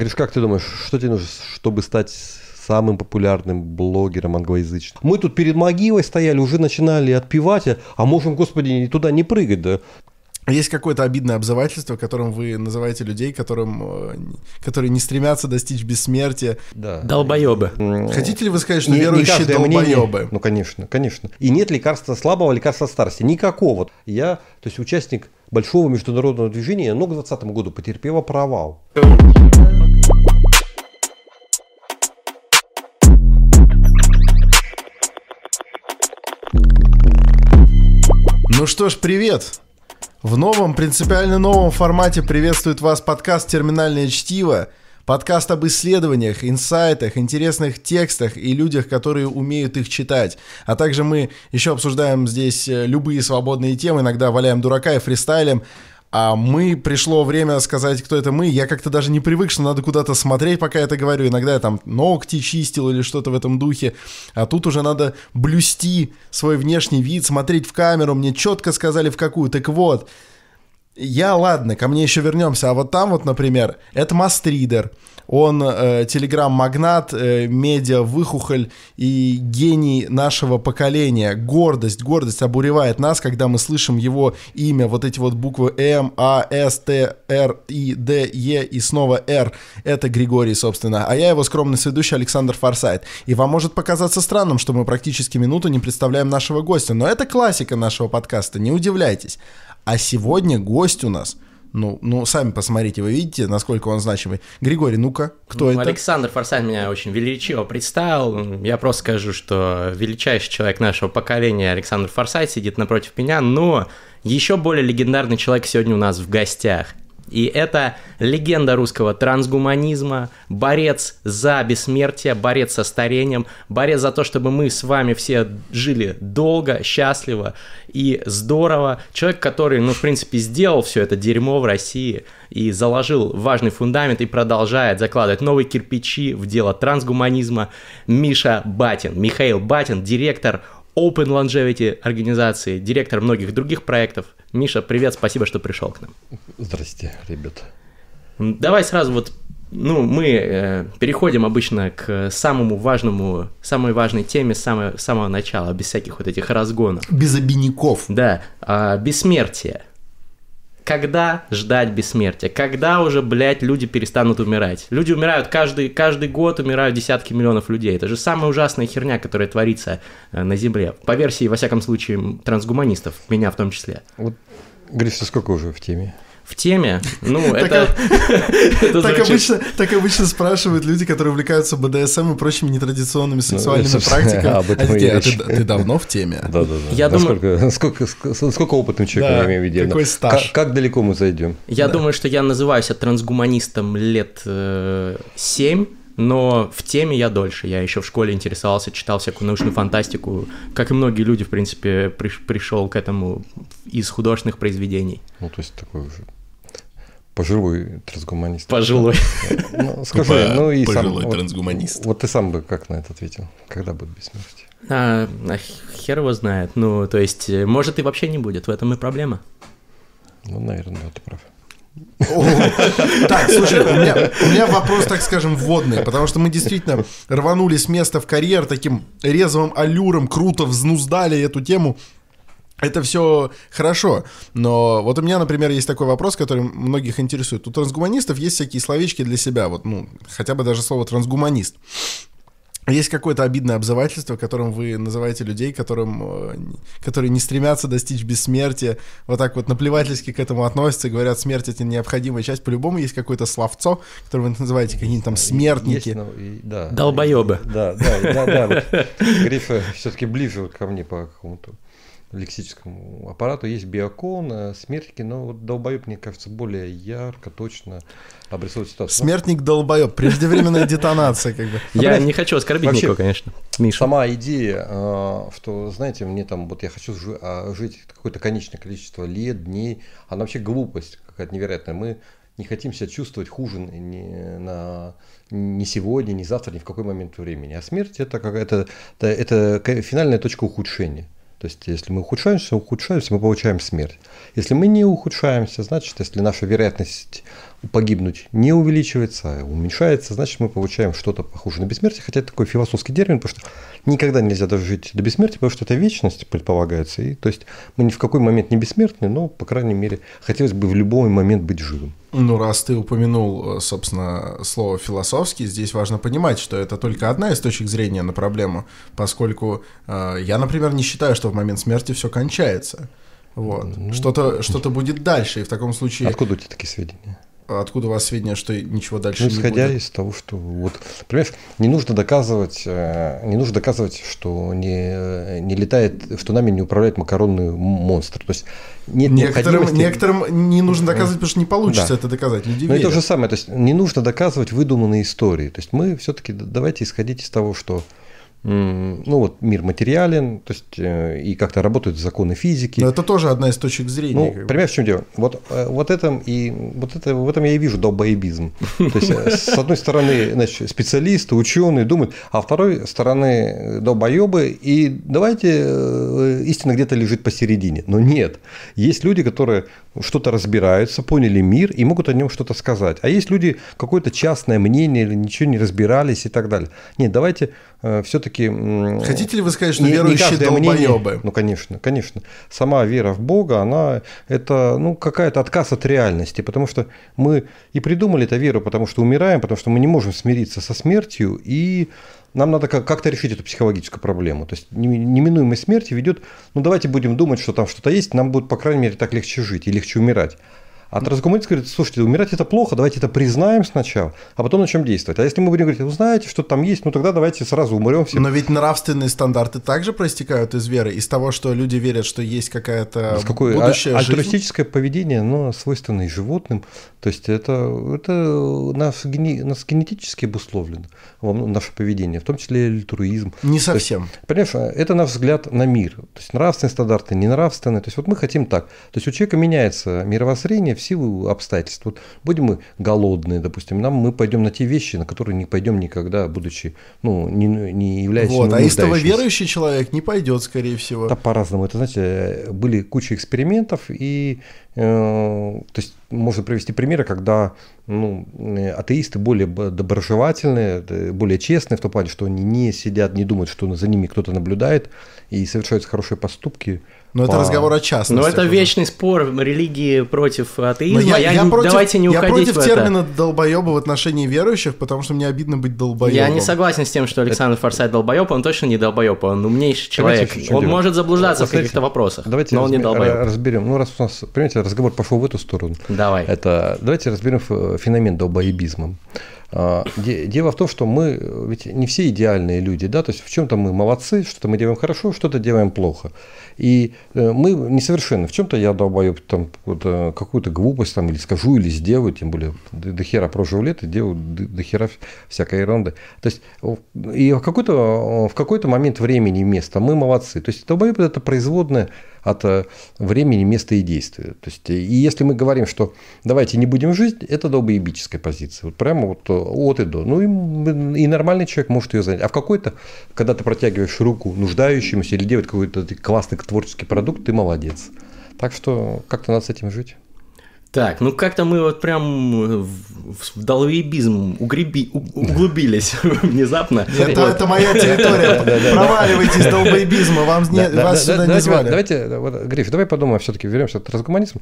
Гриш, как ты думаешь, что тебе нужно, чтобы стать самым популярным блогером англоязычным? Мы тут перед могилой стояли, уже начинали отпевать, а можем, господи, туда не прыгать, да? Есть какое-то обидное обзывательство, которым вы называете людей, которым, э, которые не стремятся достичь бессмертия. Да. Долбоебы. Хотите ли вы сказать, что не, верующие не долбоебы? Мнение, ну, конечно, конечно. И нет лекарства слабого, лекарства старости. Никакого. Я, то есть участник большого международного движения, но к 2020 году потерпела провал. Ну что ж, привет! В новом, принципиально новом формате приветствует вас подкаст «Терминальное чтиво», подкаст об исследованиях, инсайтах, интересных текстах и людях, которые умеют их читать. А также мы еще обсуждаем здесь э, любые свободные темы, иногда валяем дурака и фристайлем. А мы, пришло время сказать, кто это мы. Я как-то даже не привык, что надо куда-то смотреть, пока я это говорю. Иногда я там ногти чистил или что-то в этом духе. А тут уже надо блюсти свой внешний вид, смотреть в камеру. Мне четко сказали, в какую. Так вот, я, ладно, ко мне еще вернемся. А вот там вот, например, это мастридер. Он э, телеграм-магнат, э, медиа-выхухоль и гений нашего поколения. Гордость, гордость обуревает нас, когда мы слышим его имя, вот эти вот буквы М, А, С, Т, Р, И, Д, Е и снова Р. Это Григорий, собственно. А я его скромный сведущий Александр Форсайт. И вам может показаться странным, что мы практически минуту не представляем нашего гостя, но это классика нашего подкаста, не удивляйтесь. А сегодня гость у нас ну, ну, сами посмотрите, вы видите, насколько он значимый. Григорий, ну-ка, кто ну, это? Александр Форсайт меня очень величиво представил. Я просто скажу, что величайший человек нашего поколения Александр Форсайт сидит напротив меня, но еще более легендарный человек сегодня у нас в гостях. И это легенда русского трансгуманизма, борец за бессмертие, борец со старением, борец за то, чтобы мы с вами все жили долго, счастливо и здорово. Человек, который, ну, в принципе, сделал все это дерьмо в России и заложил важный фундамент и продолжает закладывать новые кирпичи в дело трансгуманизма. Миша Батин, Михаил Батин, директор Open Longevity организации, директор многих других проектов. Миша, привет, спасибо, что пришел к нам. Здрасте, ребят. Давай сразу вот, ну, мы э, переходим обычно к самому важному, самой важной теме с самого, самого начала, без всяких вот этих разгонов. Без обиняков. Да, э, бессмертие когда ждать бессмертия? Когда уже, блядь, люди перестанут умирать? Люди умирают каждый, каждый год, умирают десятки миллионов людей. Это же самая ужасная херня, которая творится э, на Земле. По версии, во всяком случае, трансгуманистов, меня в том числе. Вот, Гриш, сколько уже в теме? В теме. Ну, это... Так обычно, так обычно спрашивают люди, которые увлекаются БДСМ и прочими нетрадиционными ну, сексуальными практиками. А, а ты давно в теме? Да, да, да. Я думаю... Сколько опытным человеком я имею в виду? Какой стаж? Как далеко мы зайдем? Я думаю, что я называюсь трансгуманистом лет 7, но в теме я дольше. Я еще в школе интересовался, читал всякую научную фантастику, как и многие люди, в принципе, пришел к этому из художественных произведений. Ну, то есть такой уже пожилой трансгуманист. Пожилой. Ну, скажи, ну и Пожилой трансгуманист. Вот ты сам бы как на это ответил? Когда будет бессмертие? А, а хер его знает. Ну, то есть, может и вообще не будет. В этом и проблема. Ну, наверное, да, ты прав. Так, слушай, у меня, вопрос, так скажем, вводный, потому что мы действительно рванули с места в карьер таким резвым аллюром, круто взнуздали эту тему. Это все хорошо, но вот у меня, например, есть такой вопрос, который многих интересует. У трансгуманистов есть всякие словечки для себя, вот, ну, хотя бы даже слово трансгуманист. Есть какое-то обидное обзывательство, которым вы называете людей, которым, э, которые не стремятся достичь бессмертия, вот так вот наплевательски к этому относятся, говорят, смерть это необходимая часть. По-любому есть какое-то словцо, которое вы называете какие-нибудь там смертники. Есть, ну, и, да. Долбоебы. Да, да, да, да. Вот, Грифа все-таки ближе ко мне по какому-то лексическому аппарату. Есть биокон, э, смертники, но вот долбоеб, мне кажется, более ярко, точно обрисовывает ситуацию. Смертник долбоеб, преждевременная детонация как бы. Я не хочу оскорбить никого, конечно. Миша. Сама идея, э, что, знаете, мне там, вот я хочу а, жить какое-то конечное количество лет, дней, она вообще глупость какая-то невероятная. Мы не хотим себя чувствовать хуже ни, на, ни сегодня, ни завтра, ни в какой момент времени. А смерть это какая-то это, это финальная точка ухудшения. То есть, если мы ухудшаемся, ухудшаемся, мы получаем смерть. Если мы не ухудшаемся, значит, если наша вероятность погибнуть не увеличивается, а уменьшается, значит, мы получаем что-то похожее на бессмертие, хотя это такой философский термин, потому что никогда нельзя дожить до бессмертия, потому что это вечность предполагается. И, то есть мы ни в какой момент не бессмертны, но, по крайней мере, хотелось бы в любой момент быть живым. Ну, раз ты упомянул, собственно, слово «философский», здесь важно понимать, что это только одна из точек зрения на проблему, поскольку э, я, например, не считаю, что в момент смерти все кончается. Вот. Ну, что-то что будет дальше, и в таком случае... Откуда у тебя такие сведения? Откуда у вас сведения, что ничего дальше ну, не исходя из того, что вот, понимаешь, не нужно доказывать, э, не нужно доказывать, что не, не летает, что нами не управляет макаронный монстр. То есть нет некоторым, необходимости... некоторым не нужно доказывать, потому что не получится да. это доказать. Люди Но это то же самое, то есть не нужно доказывать выдуманные истории. То есть мы все-таки давайте исходить из того, что ну вот мир материален, то есть э, и как-то работают законы физики. Но это тоже одна из точек зрения. Ну, понимаешь, в чем дело? Вот, э, вот, этом и, вот это, в этом я и вижу долбоебизм. То есть, э, с одной стороны, значит, специалисты, ученые думают, а с второй стороны долбоебы, и давайте истина где-то лежит посередине. Но нет. Есть люди, которые что-то разбираются, поняли мир и могут о нем что-то сказать. А есть люди, какое-то частное мнение, или ничего не разбирались и так далее. Нет, давайте все-таки все-таки... Хотите ли вы сказать, что не, верующие не долбоебы? Мнение, ну, конечно, конечно. Сама вера в Бога, она это ну, какая-то отказ от реальности, потому что мы и придумали эту веру, потому что умираем, потому что мы не можем смириться со смертью, и нам надо как-то решить эту психологическую проблему. То есть неминуемая смерть ведет, ну давайте будем думать, что там что-то есть, нам будет, по крайней мере, так легче жить и легче умирать. А трансгуманист говорит, слушайте, умирать это плохо, давайте это признаем сначала, а потом начнем действовать. А если мы будем говорить, вы знаете, что там есть, ну тогда давайте сразу умрем все. Но ведь нравственные стандарты также проистекают из веры, из того, что люди верят, что есть какая-то С какой, будущая а, жизнь. Альтруистическое поведение, оно свойственно и животным. То есть это, это нас, гени, нас генетически обусловлено, наше поведение, в том числе и альтруизм. Не совсем. есть, понимаешь, это наш взгляд на мир. То есть нравственные стандарты, ненравственные. То есть вот мы хотим так. То есть у человека меняется мировоззрение, силу обстоятельств. Вот будем мы голодные, допустим, нам мы пойдем на те вещи, на которые не пойдем никогда, будучи, ну, не, не являясь Вот, а истово верующий человек не пойдет, скорее всего. Да, по-разному. Это, знаете, были куча экспериментов, и э, то есть можно привести примеры, когда ну, атеисты более доброжелательные, более честные в том плане, что они не сидят, не думают, что за ними кто-то наблюдает и совершают хорошие поступки, но по... это разговор о частности. Но это вечный спор религии против атеизма. я, я, я против, давайте не уходить Я против в термина это. долбоеба в отношении верующих, потому что мне обидно быть долбоебом. Я не согласен с тем, что Александр Форсайт долбоеб, он точно не долбоеб, он умнейший человек. Давайте, он может заблуждаться вот, в каких-то вопросах, давайте но он не долбоеб. разберем. Ну, раз у нас, понимаете, разговор пошел в эту сторону. Давай. Это, давайте разберем феномен долбоебизма. А, дело в том, что мы ведь не все идеальные люди, да, то есть в чем-то мы молодцы, что-то мы делаем хорошо, что-то делаем плохо. И э, мы несовершенны. В чем-то я долбою там какую-то глупость там или скажу, или сделаю, тем более до, хера прожил лет и делаю до хера всякой ерунды. То есть и в какой-то, в какой-то момент времени и места мы молодцы. То есть долбоеб это производное от э, времени, места и действия. То есть, и если мы говорим, что давайте не будем жить, это долбоебическая позиция. Вот прямо вот от и до. Ну и, и нормальный человек может ее занять. А в какой-то, когда ты протягиваешь руку нуждающемуся или делать какой-то классный творческий продукт, ты молодец. Так что как-то надо с этим жить. Так, ну как-то мы вот прям в долбоебизм угреби, углубились внезапно. Это, вот. это моя территория. Проваливайтесь из долбоебизма, вам не, вас сюда не звали. Давайте, вот, Гриф, давай подумаем, все-таки вернемся от трансгуманизма.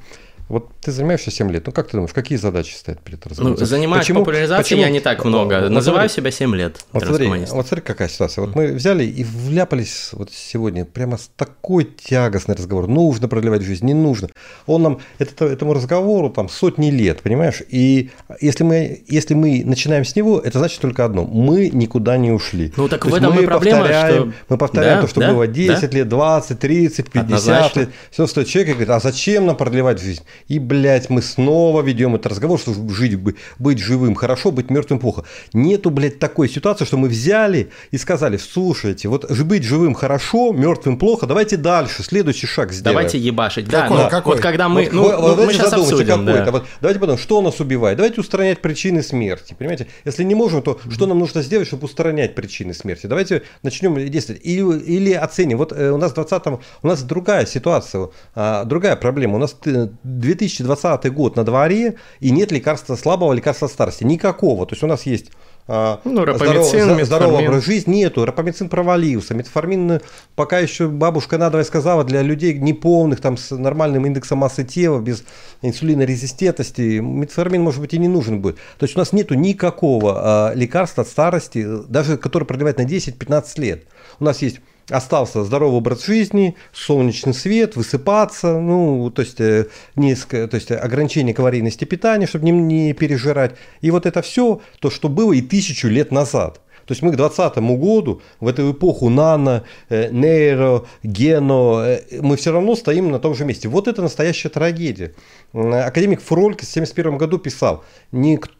Вот ты занимаешься 7 лет, ну как ты думаешь, какие задачи стоят перед разгуманизмом? Ну, занимаюсь почему, популяризацией почему? я не так много, вот, называю смотри, себя 7 лет вот смотри, вот смотри, какая ситуация. Вот мы взяли и вляпались вот сегодня прямо с такой тягостный разговор. Нужно продлевать жизнь, не нужно. Он нам, это, этому разговору там сотни лет, понимаешь? И если мы, если мы начинаем с него, это значит только одно. Мы никуда не ушли. Ну так То в этом и проблема, повторяем, что... Мы повторяем да, то, что да, было 10 да? лет, 20, 30, 50 Однозначно. лет. Все, что человек говорит, а зачем нам продлевать жизнь? И, блядь, мы снова ведем этот разговор, что жить, быть живым хорошо, быть мертвым плохо. Нету, блядь, такой ситуации, что мы взяли и сказали, слушайте, вот быть живым хорошо, мертвым плохо, давайте дальше, следующий шаг сделаем. Давайте ебашить. Да, какой, но какой? вот когда мы, вот, ну, вот, мы сейчас обсудим. Какой-то. да. Вот давайте подумаем, что нас убивает. Давайте устранять причины смерти. Понимаете? Если не можем, то что нам нужно сделать, чтобы устранять причины смерти? Давайте начнем действовать. Или, или оценим. Вот э, у нас в 20 у нас другая ситуация, а, другая проблема. У нас э, 2020 год на дворе, и нет лекарства слабого, лекарства старости. Никакого. То есть у нас есть Ну, рапамицин, за- здоровый метформин. образ жизни нету, рапамицин провалился, метформин э, пока еще бабушка надвое сказала для людей неполных, там с нормальным индексом массы тела, без инсулинорезистентности, метформин может быть и не нужен будет. То есть у нас нету никакого а, лекарства от старости, э, даже которое продлевает на 10-15 лет. У нас есть остался здоровый образ жизни, солнечный свет, высыпаться, ну, то есть, э, низкое, то есть ограничение калорийности питания, чтобы не, не пережирать. И вот это все, то, что было и тысячу лет назад. То есть мы к 2020 году, в эту эпоху нано, э, нейро, гено, э, мы все равно стоим на том же месте. Вот это настоящая трагедия. Академик Фрольк в 1971 году писал, никто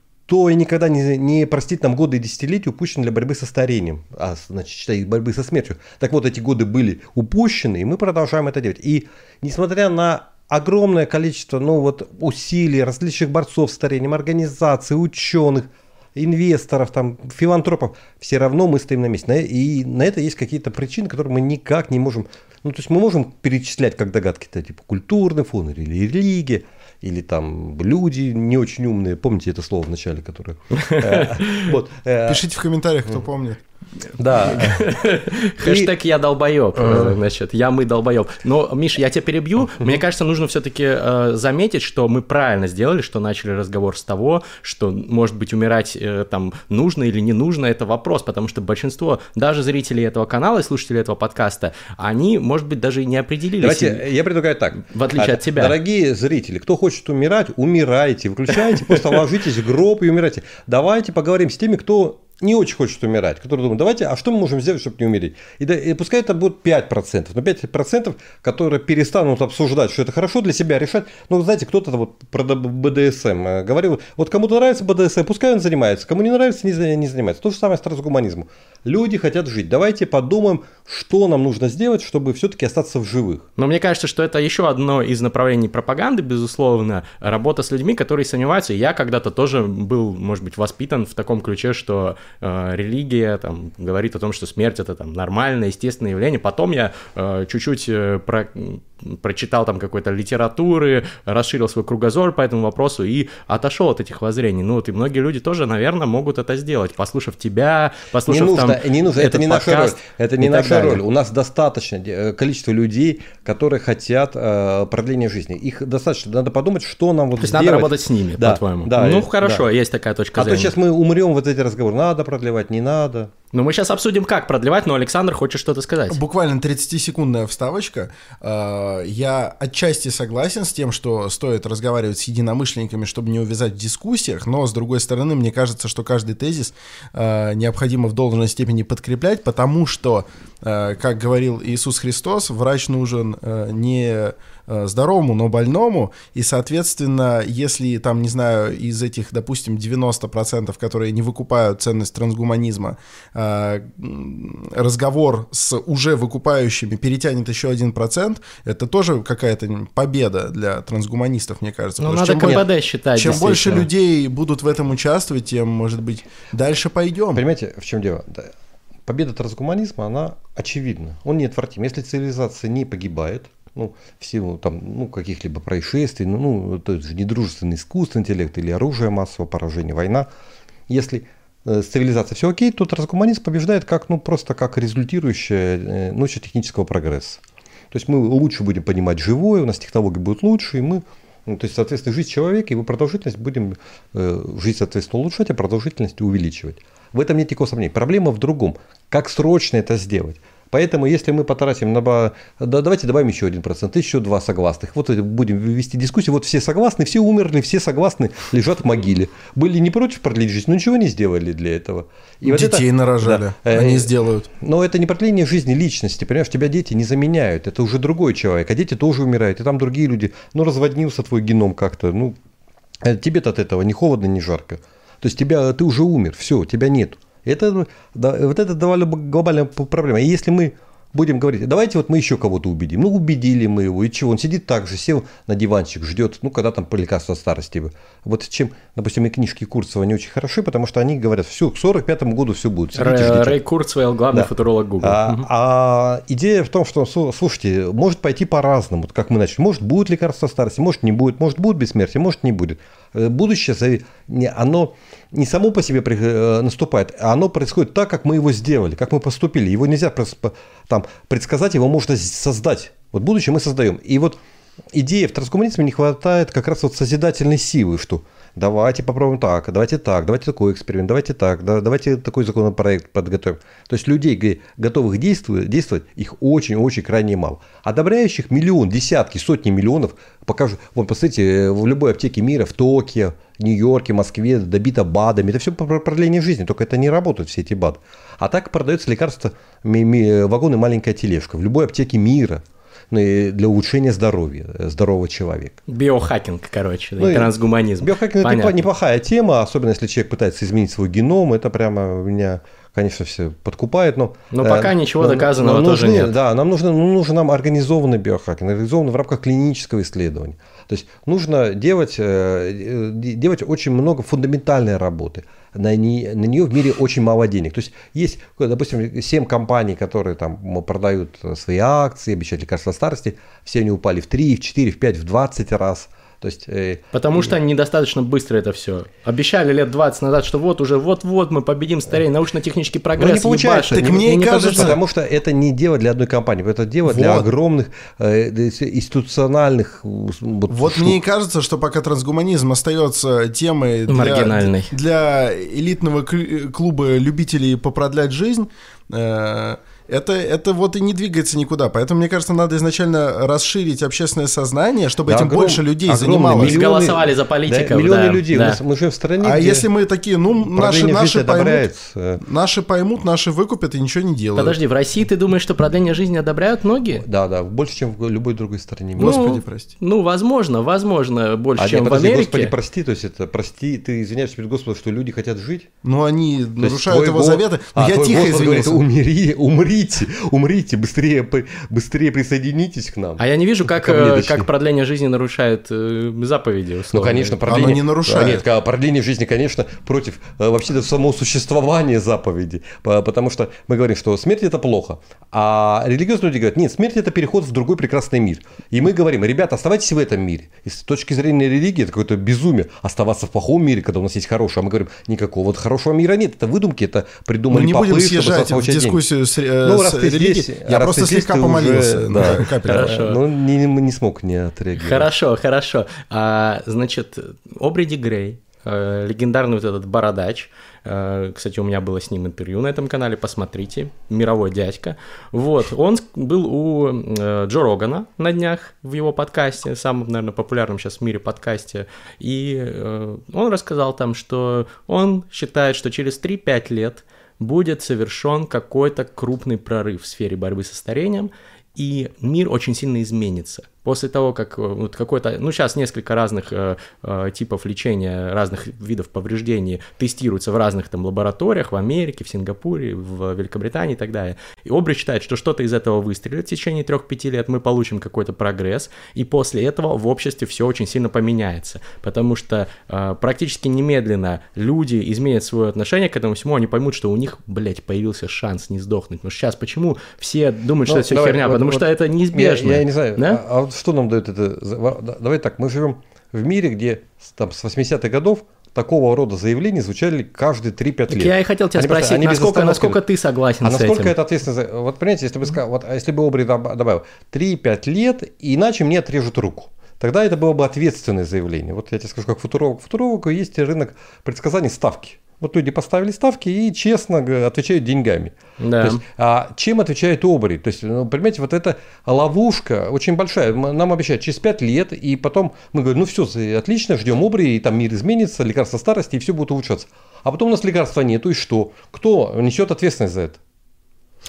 и никогда не, не простит нам годы и десятилетия, упущенные для борьбы со старением, а значит, считай, борьбы со смертью. Так вот, эти годы были упущены, и мы продолжаем это делать. И несмотря на огромное количество ну, вот, усилий различных борцов с старением, организаций, ученых, инвесторов, там, филантропов, все равно мы стоим на месте. И на это есть какие-то причины, которые мы никак не можем... Ну, то есть мы можем перечислять как догадки-то, типа культурный фон или религия, или там люди не очень умные. Помните это слово в начале, которое... Э, Вот. э, Пишите в комментариях, кто помнит. Да. Хэштег я долбоеб, э, значит, я мы долбоеб. Но, Миша, я тебя перебью. Мне кажется, нужно все-таки заметить, что мы правильно сделали, что начали разговор с того, что, может быть, умирать э, там нужно или не нужно, это вопрос, потому что большинство даже зрителей этого канала и слушателей этого подкаста, они, может быть, даже и не определились. Давайте, я предлагаю так. В отличие от тебя. Дорогие зрители, кто хочет умирать, умирайте. Выключайте, просто ложитесь в гроб и умирайте. Давайте поговорим с теми, кто не очень хочет умирать, которые думают, давайте, а что мы можем сделать, чтобы не умереть? И, да- и пускай это будет 5%, но 5%, которые перестанут обсуждать, что это хорошо для себя, решать. Ну, знаете, кто-то вот про БДСМ э, говорил, вот кому-то нравится БДСМ, пускай он занимается, кому не нравится, не, не занимается. То же самое с трансгуманизмом. Люди хотят жить. Давайте подумаем, что нам нужно сделать, чтобы все-таки остаться в живых. Но мне кажется, что это еще одно из направлений пропаганды, безусловно, работа с людьми, которые сомневаются. Я когда-то тоже был, может быть, воспитан в таком ключе, что э, религия там, говорит о том, что смерть это там нормальное, естественное явление. Потом я э, чуть-чуть э, про- прочитал там какой-то литературы, расширил свой кругозор по этому вопросу и отошел от этих воззрений. Ну вот и многие люди тоже, наверное, могут это сделать, послушав тебя, Не послушав нужно, там не нужно, это не наша роль. Это и не наша далее. роль. У нас достаточно э, количество людей, которые хотят э, продления жизни. Их достаточно. Надо подумать, что нам вот То есть сделать. надо работать с ними, Да, по-твоему. да, ну э, хорошо, да. есть такая точка А то зрения. сейчас мы умрем вот эти разговоры. Надо продлевать, не надо. Ну мы сейчас обсудим, как продлевать, но Александр хочет что-то сказать. Буквально 30-секундная вставочка. Э, Я отчасти согласен с тем, что стоит разговаривать с единомышленниками, чтобы не увязать в дискуссиях, но, с другой стороны, мне кажется, что каждый тезис э, необходимо в должной степени подкреплять, потому что, э, как говорил Иисус Христос, врач нужен не здоровому, но больному, и, соответственно, если там, не знаю, из этих, допустим, 90%, которые не выкупают ценность трансгуманизма, э, разговор с уже выкупающими перетянет еще 1%, это тоже какая-то победа для трансгуманистов, мне кажется. Ну Потому надо что чем, КПД считать. чем больше людей будут в этом участвовать, тем, может быть, дальше пойдем. Понимаете, в чем дело? Да. Победа трансгуманизма, она очевидна. Он неотвратим. Если цивилизация не погибает, ну, в силу там, ну, каких-либо происшествий, ну, ну, то есть недружественный искусственный интеллект или оружие массового поражения, война, если э, с цивилизацией все окей, то трансгуманизм побеждает как, ну, просто как результирующее э, научно-технического прогресса. То есть мы лучше будем понимать живое, у нас технологии будут лучше, и мы, ну, то есть, соответственно, жизнь человека, его продолжительность будем, э, жизнь, соответственно, улучшать, а продолжительность увеличивать. В этом нет никакого сомнения. Проблема в другом. Как срочно это сделать? Поэтому, если мы потратим на... да, давайте добавим еще один процент, еще два согласных. Вот будем вести дискуссию. Вот все согласны, все умерли, все согласны, лежат в могиле. Были не против продлить жизнь, но ничего не сделали для этого. И вот Детей это- нарожали, да, э, они сделают. но это не продление жизни личности, понимаешь, тебя дети не заменяют, это уже другой человек, а дети тоже умирают, и там другие люди, ну разводнился твой геном как-то, ну э, тебе-то от этого не холодно, не жарко, то есть тебя, ты уже умер, все, тебя нет. Это, да, вот это довольно глобальная проблема. И если мы будем говорить, давайте вот мы еще кого-то убедим. Ну, убедили мы его, и чего? Он сидит так же, сел на диванчик, ждет, ну, когда там по лекарству старости. Вот чем, допустим, и книжки Курцева, они очень хороши, потому что они говорят, все, к 45 году все будет. Сидите, Рэй, Рэй Курцвейл, главный да. футуролог Google. А, а идея в том, что, слушайте, может пойти по-разному, как мы начали. Может, будет лекарство старости, может, не будет, может, будет бессмертие, может, не будет. Э, будущее, оно не само по себе э, наступает, а оно происходит так, как мы его сделали, как мы поступили. Его нельзя там, предсказать, его можно создать. Вот будущее мы создаем. И вот идея в трансгуманизме не хватает как раз вот созидательной силы, что давайте попробуем так, давайте так, давайте такой эксперимент, давайте так, да, давайте такой законопроект подготовим. То есть людей, готовых действовать, действовать их очень-очень крайне мало. Одобряющих миллион, десятки, сотни миллионов, покажу, вот посмотрите, в любой аптеке мира, в Токио, Нью-Йорке, Москве добито БАДами, это все про продление жизни, только это не работают все эти БАДы. А так продается лекарство, вагоны маленькая тележка в любой аптеке мира – для улучшения здоровья, э, здорового человека. Биохакинг, короче, ну, и трансгуманизм. Биохакинг Понятно. это неплохая тема, особенно если человек пытается изменить свой геном, это прямо меня конечно, все подкупает, но... Но пока э, ничего доказанного нам тоже нет. Да, нам нужно, ну, нужен нам организованный биохакинг, организованный в рамках клинического исследования. То есть нужно делать, э, делать очень много фундаментальной работы. На, не, на нее в мире очень мало денег. То есть есть, допустим, 7 компаний, которые там продают свои акции, обещают лекарства старости, все они упали в 3, в 4, в 5, в 20 раз. То есть, э, Потому и... что они недостаточно быстро это все. Обещали лет 20 назад, что вот уже вот-вот мы победим старей, научно-технический прогресс. Но не получается. Так не, мне не кажется, потому что это не дело для одной компании, это дело вот. для огромных э, институциональных. Вот, вот мне и кажется, что пока трансгуманизм остается темой для, для элитного клуба любителей попродлять жизнь. Э, это, это вот и не двигается никуда. Поэтому, мне кажется, надо изначально расширить общественное сознание, чтобы да, этим огром, больше людей занималось. Миллионы, голосовали за политиков. Да, миллионы да, людей. Да. Мы, мы живем в стране, А если мы такие, ну, наши, наши поймут, наши поймут, наши выкупят и ничего не делают. Подожди, в России ты думаешь, что продление жизни одобряют многие? Да, да, больше, чем в любой другой стране. Ну, Господи, прости. Ну, возможно, возможно, больше, а чем не, подожди, в Америке. Господи, прости, то есть это, прости, ты извиняешься перед Господом, что люди хотят жить? Ну, они то нарушают его заветы. А, я тихо извинился. Говорит, умри, умрите, умрите быстрее, быстрее присоединитесь к нам. А я не вижу, как, э, как продление жизни нарушает э, заповеди. Условно. Ну, конечно, продление... Оно не нарушает. Нет, а продление жизни, конечно, против э, вообще самого существования заповеди. Потому что мы говорим, что смерть – это плохо. А религиозные люди говорят, нет, смерть – это переход в другой прекрасный мир. И мы говорим, ребята, оставайтесь в этом мире. И с точки зрения религии это какое-то безумие оставаться в плохом мире, когда у нас есть хороший. А мы говорим, никакого вот хорошего мира нет. Это выдумки, это придумали Мы не будем съезжать в дискуссию с, ну, с религией. Я Раз просто слегка помолился. Уже, да, Хорошо. Ну, не, не смог не отреагировать. Хорошо, хорошо. А, значит, Обриди Грей, э, легендарный вот этот бородач, э, кстати, у меня было с ним интервью на этом канале, посмотрите, мировой дядька. Вот, он был у э, Джо Рогана на днях в его подкасте, самом, наверное, популярном сейчас в мире подкасте, и он рассказал там, что он считает, что через 3-5 лет будет совершен какой-то крупный прорыв в сфере борьбы со старением, и мир очень сильно изменится. После того, как э, вот какой-то, ну сейчас несколько разных э, э, типов лечения, разных видов повреждений тестируются в разных там лабораториях в Америке, в Сингапуре, в Великобритании и так далее. И Обри считает, что что-то из этого выстрелит в течение 3-5 лет, мы получим какой-то прогресс, и после этого в обществе все очень сильно поменяется, потому что э, практически немедленно люди изменят свое отношение к этому всему, они поймут, что у них, блядь, появился шанс не сдохнуть. Но сейчас почему все думают, что ну, это все давай, херня? Вот, потому вот, что это неизбежно. Я, я не знаю, да? а, а что нам дает это? Давай так, мы живем в мире, где там, с 80-х годов такого рода заявления звучали каждые 3-5 лет. Я и хотел тебя они спросить, просто, насколько, насколько ты согласен а с насколько этим? это ответственно? Вот понимаете, если бы, сказал, вот, а если бы Обри добавил 3-5 лет, иначе мне отрежут руку. Тогда это было бы ответственное заявление. Вот я тебе скажу, как футуролог. Футуролог есть рынок предсказаний ставки. Вот люди поставили ставки и честно отвечают деньгами. Да. То есть, а чем отвечает Обри? То есть, ну, понимаете, вот эта ловушка очень большая. Нам обещают через 5 лет, и потом мы говорим, ну все, отлично, ждем Обри, и там мир изменится, лекарства старости, и все будет улучшаться. А потом у нас лекарства нету, и что? Кто несет ответственность за это?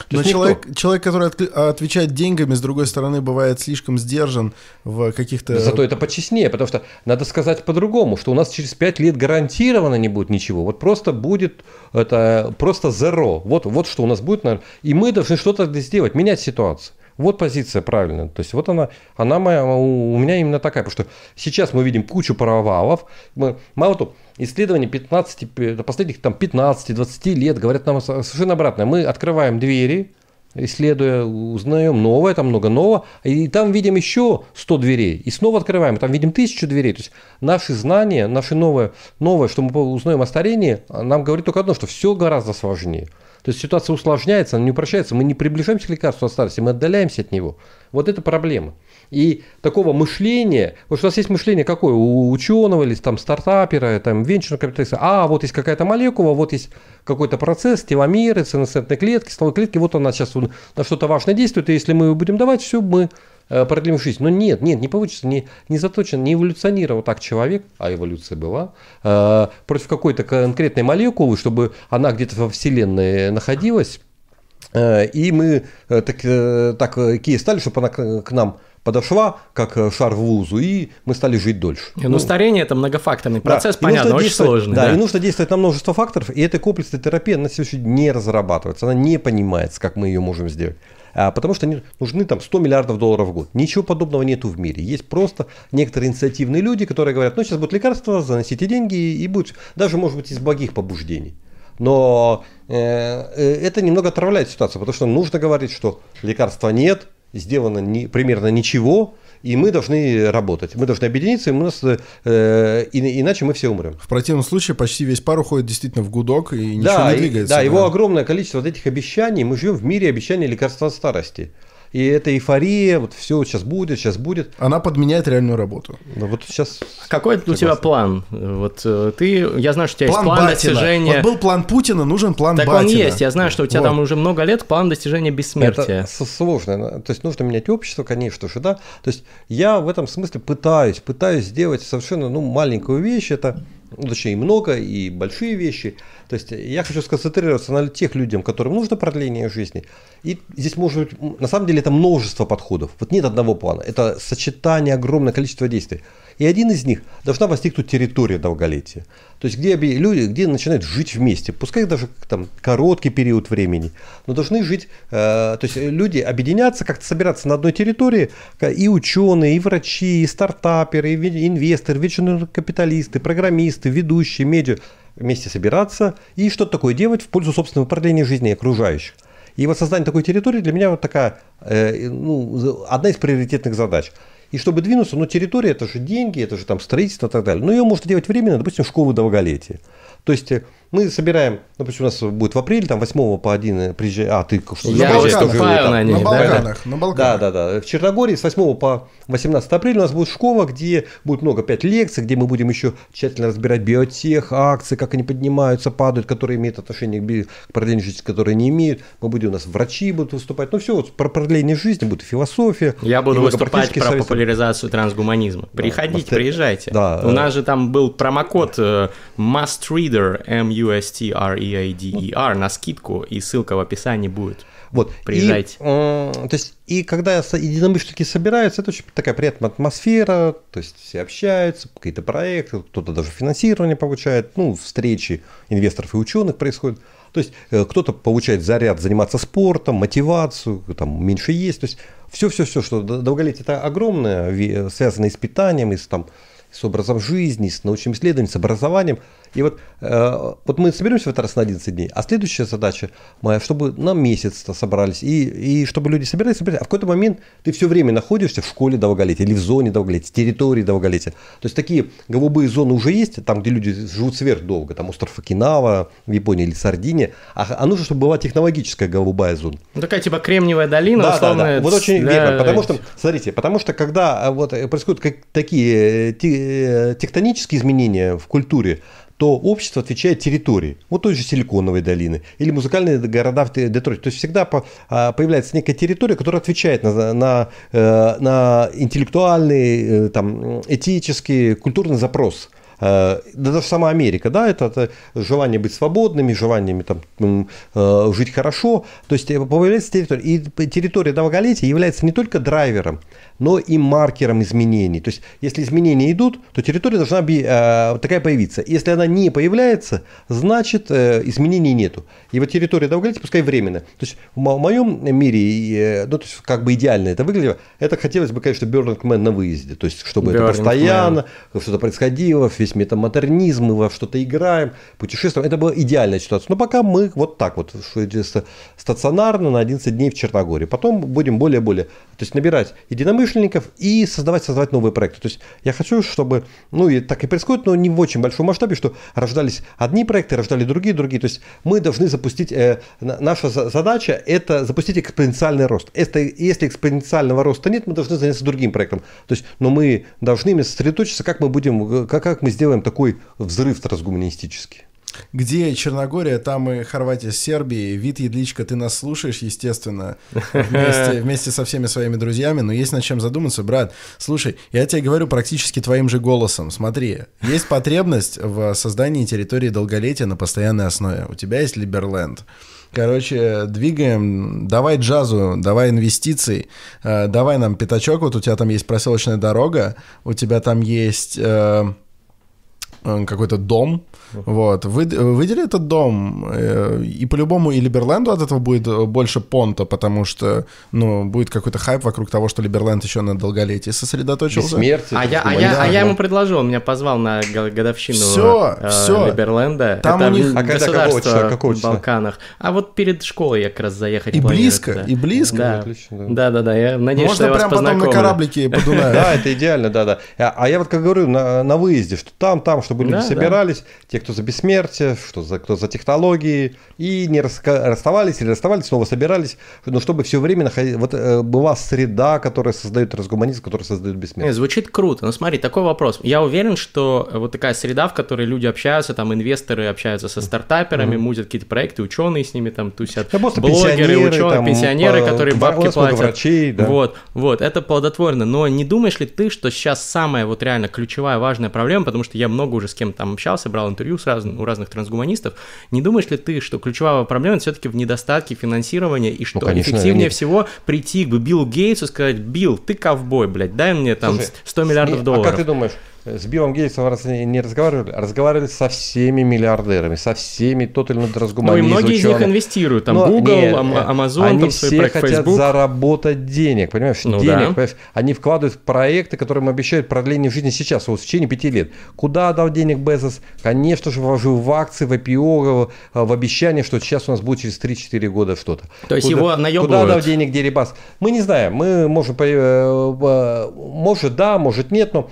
Но никто. человек, человек, который отк- отвечает деньгами, с другой стороны, бывает слишком сдержан в каких-то... Зато это почестнее, потому что надо сказать по-другому, что у нас через 5 лет гарантированно не будет ничего. Вот просто будет это просто zero. Вот, вот что у нас будет, наверное. И мы должны что-то сделать, менять ситуацию. Вот позиция правильная. То есть вот она, она моя, у у меня именно такая, потому что сейчас мы видим кучу провалов. Мы, мало того, исследования 15, пи- последних там 15-20 лет говорят нам со- совершенно обратное. Мы открываем двери, исследуя, узнаем новое, там много нового, и там видим еще 100 дверей, и снова открываем, там видим тысячу дверей. То есть наши знания, наше новое, новое, что мы узнаем о старении, нам говорит только одно, что все гораздо сложнее. То есть ситуация усложняется, она не упрощается, мы не приближаемся к лекарству от старости, мы отдаляемся от него. Вот это проблема. И такого мышления, вот что у нас есть мышление какое? У ученого или там стартапера, там венчурного капиталиста, а вот есть какая-то молекула, вот есть какой-то процесс, теломеры, ценностные клетки, стволовые клетки, вот она сейчас на что-то важное действует, и если мы его будем давать, все, мы продлим жизнь. Но нет, нет, не получится, не, не заточен, не эволюционировал так человек, а эволюция была, э, против какой-то конкретной молекулы, чтобы она где-то во Вселенной находилась, Э, И мы э, так, э, так э, стали, чтобы она к к нам подошла, как э, шар в лузу, и мы стали жить дольше. Ну, старение это многофакторный Да, процесс, и понятно, очень сложный. Да, да. и нужно действовать на множество факторов, и эта комплексная терапия на сегодняшний день не разрабатывается, она не понимается, как мы ее можем сделать. А, потому что не- нужны там 100 миллиардов долларов в год. Ничего подобного нету в мире. Есть просто некоторые инициативные люди, которые говорят, ну сейчас будет лекарство, заносите деньги, и будет, даже может быть из благих побуждений. Но э, э, это немного отравляет ситуацию, потому что нужно говорить, что лекарства нет, сделано ни- примерно ничего, и мы должны работать. Мы должны объединиться, и мы нас, э, и- иначе мы все умрем. В противном случае почти весь пар уходит действительно в гудок и ничего Да, не и- двигается. да, его огромное количество вот этих обещаний. Мы живем в мире обещаний лекарства от старости. И эта эйфория, вот все сейчас будет, сейчас будет. Она подменяет реальную работу. Вот сейчас... Какой у тебя план? Вот э, ты, я знаю, что у тебя есть план Батина. достижения. Вот был план Путина, нужен план Так Батина. он есть, я знаю, что у тебя Вот. там уже много лет план достижения бессмертия. Это сложно. То есть нужно менять общество, конечно же, да. То есть я в этом смысле пытаюсь, пытаюсь сделать совершенно ну, маленькую вещь. Это, ну, точнее, и много, и большие вещи. То есть я хочу сконцентрироваться на тех людям, которым нужно продление жизни. И здесь может быть, на самом деле, это множество подходов. Вот нет одного плана. Это сочетание огромное количество действий. И один из них должна возникнуть территория долголетия. То есть где люди, где начинают жить вместе, пускай даже там короткий период времени, но должны жить, э, то есть люди объединяться, как-то собираться на одной территории, и ученые, и врачи, и стартаперы, и инвесторы, венчурные капиталисты, программисты, ведущие, медиа, вместе собираться и что-то такое делать в пользу собственного продления жизни окружающих. И вот создание такой территории для меня вот такая, э, ну, одна из приоритетных задач. И чтобы двинуться, ну, территория это же деньги, это же там строительство и так далее. Но ее можно делать временно, допустим, школы долголетия. То есть э, мы собираем, допустим, у нас будет в апреле, там 8 по 1 приезжай, а, ты что Я На Балканах. выступаю на них, На да. Балканах, на да, Балканах. да, да. В Черногории с 8 по 18 апреля у нас будет школа, где будет много, 5 лекций, где мы будем еще тщательно разбирать биотех, акции, как они поднимаются, падают, которые имеют отношение к, би- к продлению жизни, которые не имеют. Мы будем, у нас врачи будут выступать. Ну, все, вот про продление жизни будет философия. Я буду выступать про советов. популяризацию трансгуманизма. Приходите, просто- приезжайте. да, У э. нас же там был промокод э, MUSTREADER, M-U-S-T-R-E-A-D-E-R на скидку, и ссылка в описании будет. Вот. Приезжайте. И, м, то есть, и когда единомышленники собираются, это очень такая приятная атмосфера, то есть все общаются, какие-то проекты, кто-то даже финансирование получает, ну, встречи инвесторов и ученых происходят. То есть э, кто-то получает заряд заниматься спортом, мотивацию, там меньше есть. То есть все-все-все, что долголетие это огромное, связанное с питанием, и с, там, с образом жизни, с научным исследованием, с образованием. И вот, э, вот мы соберемся в этот раз на 11 дней, а следующая задача моя, чтобы на месяц собрались, и, и чтобы люди собирались, собирались, а в какой-то момент ты все время находишься в школе долголетия или в зоне долголетия, территории долголетия. То есть такие голубые зоны уже есть, там, где люди живут сверхдолго, там остров Окинава в Японии или Сардиния, а, а нужно, чтобы была технологическая голубая зона. Ну, такая типа Кремниевая долина, Да, да, условно. да. Вот очень для- верно. Потому что, смотрите, потому что когда а, вот э, происходят как, такие э, э, тектонические изменения в культуре, то общество отвечает территории. Вот той же Силиконовой долины или музыкальные города в Де- Детройте. То есть всегда а, появляется некая территория, которая отвечает на, на, э, на интеллектуальный, э, там, этический, культурный запрос э, да даже сама Америка, да, это, это желание быть свободными, желаниями там э, жить хорошо, то есть появляется территория, и территория долголетия является не только драйвером, но и маркером изменений. То есть, если изменения идут, то территория должна э, такая появиться. Если она не появляется, значит э, изменений нету. И вот территория долголетия, пускай временно. То есть, в моем мире, э, ну, то есть, как бы идеально это выглядело, это хотелось бы, конечно, Burning Man на выезде. То есть, чтобы Burning это постоянно, что-то происходило, весь метамодернизм, мы во что-то играем, путешествуем. Это была идеальная ситуация. Но пока мы вот так вот, стационарно на 11 дней в Черногории. Потом будем более-более, то есть, набирать единомышленников, единомышленников и создавать, создавать новые проекты. То есть я хочу, чтобы, ну и так и происходит, но не в очень большом масштабе, что рождались одни проекты, рождали другие, другие. То есть мы должны запустить, э, наша задача это запустить экспоненциальный рост. Это, если экспоненциального роста нет, мы должны заняться другим проектом. То есть, но мы должны сосредоточиться, как мы будем, как, как мы сделаем такой взрыв трансгуманистический. Где Черногория, там и Хорватия с Сербией. Вид Едличка, ты нас слушаешь, естественно, вместе, вместе со всеми своими друзьями, но есть над чем задуматься, брат. Слушай, я тебе говорю практически твоим же голосом. Смотри, есть потребность в создании территории долголетия на постоянной основе. У тебя есть Либерленд. Короче, двигаем, давай джазу, давай инвестиций, э, давай нам пятачок, вот у тебя там есть проселочная дорога, у тебя там есть э какой-то дом, вот. Вы, выдели этот дом, э, и по-любому и Либерленду от этого будет больше понта, потому что, ну, будет какой-то хайп вокруг того, что Либерленд еще на долголетии сосредоточился. Бессмертие. А, я, а, я, а я ему предложил, он меня позвал на годовщину все, э, все. Либерленда. Там Это у них... А когда, какого числа, какого числа? в Балканах. А вот перед школой я как раз заехать И близко, туда. и близко. Да. Отлично, да. да, да, Я надеюсь, Можно что я прям потом на кораблике по Дунаю. Да, это идеально, да, да. А, а я вот как говорю, на выезде, что там, там, чтобы люди собирались, те, кто за бессмертие, что за, кто за технологии, и не расставались или расставались, снова собирались, но чтобы все время находить, вот э, была среда, которая создает трансгуманизм, которая создает бессмертие. Звучит круто, но смотри, такой вопрос. Я уверен, что вот такая среда, в которой люди общаются, там инвесторы общаются со стартаперами, mm-hmm. мутят какие-то проекты, ученые с ними там тусят, да, блогеры, ученые, там, пенсионеры, по, которые бабки платят. Врачей, да. Вот, вот, это плодотворно. Но не думаешь ли ты, что сейчас самая вот реально ключевая важная проблема, потому что я много уже с кем там общался, брал интервью с раз, у разных трансгуманистов. Не думаешь ли ты, что ключевая проблема все-таки в недостатке финансирования и что ну, конечно, эффективнее нет. всего прийти к Биллу Гейтсу и сказать, Билл, ты ковбой, блядь, дай мне там Слушай, 100 миллиардов долларов. А как ты думаешь, с Биллом Гейтсом не разговаривали, разговаривали со всеми миллиардерами, со всеми тот или иной разгуманизм. Ну и многие ученых. из них инвестируют, там Но, Google, нет, Amazon, они там все хотят Facebook. заработать денег, понимаешь, ну, денег, да. понимаешь? Они вкладывают в проекты, которые им обещают продление жизни сейчас, вот в течение пяти лет. Куда дал денег Безос? Конечно же, вложил в акции, в IPO, в обещание, что сейчас у нас будет через 3-4 года что-то. То есть куда, его наебывают? Куда дал денег Дерибас? Мы не знаем, мы можем, э, э, может да, может нет, но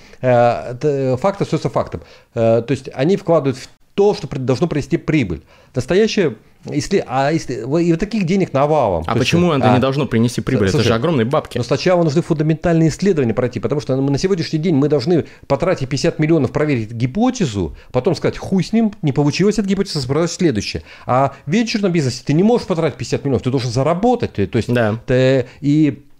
э, факт остается фактом. То есть они вкладывают в то, что должно принести прибыль. Настоящее если, а если и вот таких денег навалом. А почему есть, это а, не должно принести прибыль? Слушай, это же огромные бабки. Но сначала нужны фундаментальные исследования пройти, потому что на сегодняшний день мы должны потратить 50 миллионов проверить гипотезу, потом сказать, хуй с ним, не получилось эта гипотеза, продать следующее. А в венчурном бизнесе ты не можешь потратить 50 миллионов, ты должен заработать. То есть, да. ты, и Э,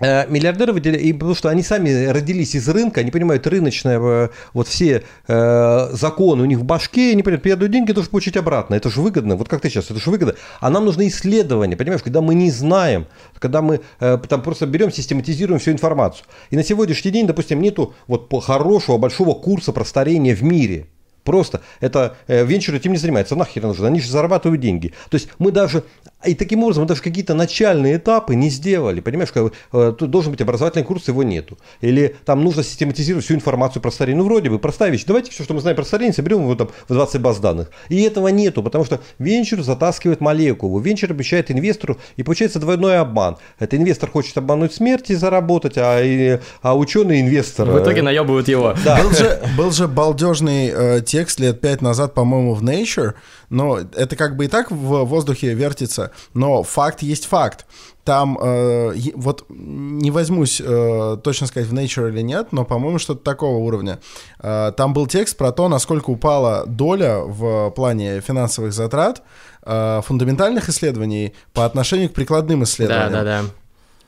миллиардеры выделяют, потому что они сами родились из рынка, они понимают рыночное, э, вот все э, законы у них в башке, они понимают, я даю деньги, должен получить обратно, это же выгодно, вот как ты сейчас, это же выгодно, а нам нужны исследования, понимаешь, когда мы не знаем, когда мы э, там просто берем, систематизируем всю информацию. И на сегодняшний день, допустим, нету вот хорошего, большого курса про старение в мире, Просто это э, венчур этим не занимается, нахер нужно, они же зарабатывают деньги. То есть мы даже, и таким образом, мы даже какие-то начальные этапы не сделали, понимаешь, как, э, тут должен быть образовательный курс, его нету. Или там нужно систематизировать всю информацию про старение. Ну, вроде бы, простая вещь. Давайте все, что мы знаем про старение, соберем его там в 20 баз данных. И этого нету, потому что венчур затаскивает молекулу. Венчур обещает инвестору, и получается двойной обман. Это инвестор хочет обмануть смерть и заработать, а, и, а ученый инвестор... В итоге наебывают его. Да. Был, же, был же балдежный э, текст лет пять назад, по-моему, в Nature, но это как бы и так в воздухе вертится, но факт есть факт. Там, э, вот не возьмусь э, точно сказать, в Nature или нет, но, по-моему, что-то такого уровня. Э, там был текст про то, насколько упала доля в плане финансовых затрат э, фундаментальных исследований по отношению к прикладным исследованиям. Да, да, да.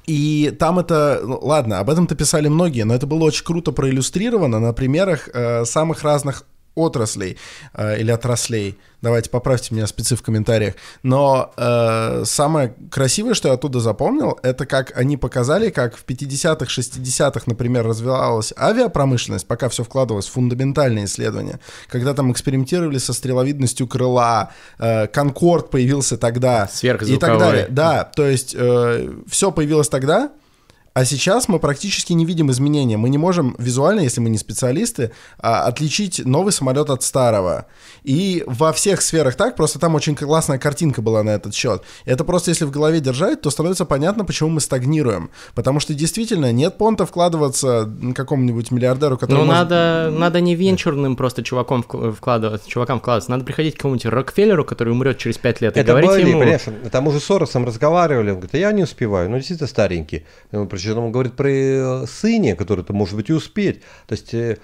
И там это, ну, ладно, об этом-то писали многие, но это было очень круто проиллюстрировано на примерах э, самых разных отраслей э, или отраслей. Давайте поправьте меня спецы в комментариях. Но э, самое красивое, что я оттуда запомнил, это как они показали, как в 50-х, 60-х, например, развивалась авиапромышленность, пока все вкладывалось в фундаментальные исследования, когда там экспериментировали со стреловидностью крыла, э, Конкорд появился тогда и так далее. Да, то есть э, все появилось тогда, а сейчас мы практически не видим изменения. Мы не можем визуально, если мы не специалисты, а, отличить новый самолет от старого. И во всех сферах так, просто там очень классная картинка была на этот счет. Это просто если в голове держать, то становится понятно, почему мы стагнируем. Потому что действительно нет понта вкладываться какому-нибудь миллиардеру, который Ну, может... надо, надо не венчурным просто чуваком вкладываться, чувакам вкладываться. Надо приходить к какому-нибудь Рокфеллеру, который умрет через пять лет, и Это говорить были, ему... понимаешь, там уже с Соросом разговаривали, он говорит, я не успеваю, ну действительно старенький. Причем он говорит про э, сыне, который-то может быть и успеть. То есть, э,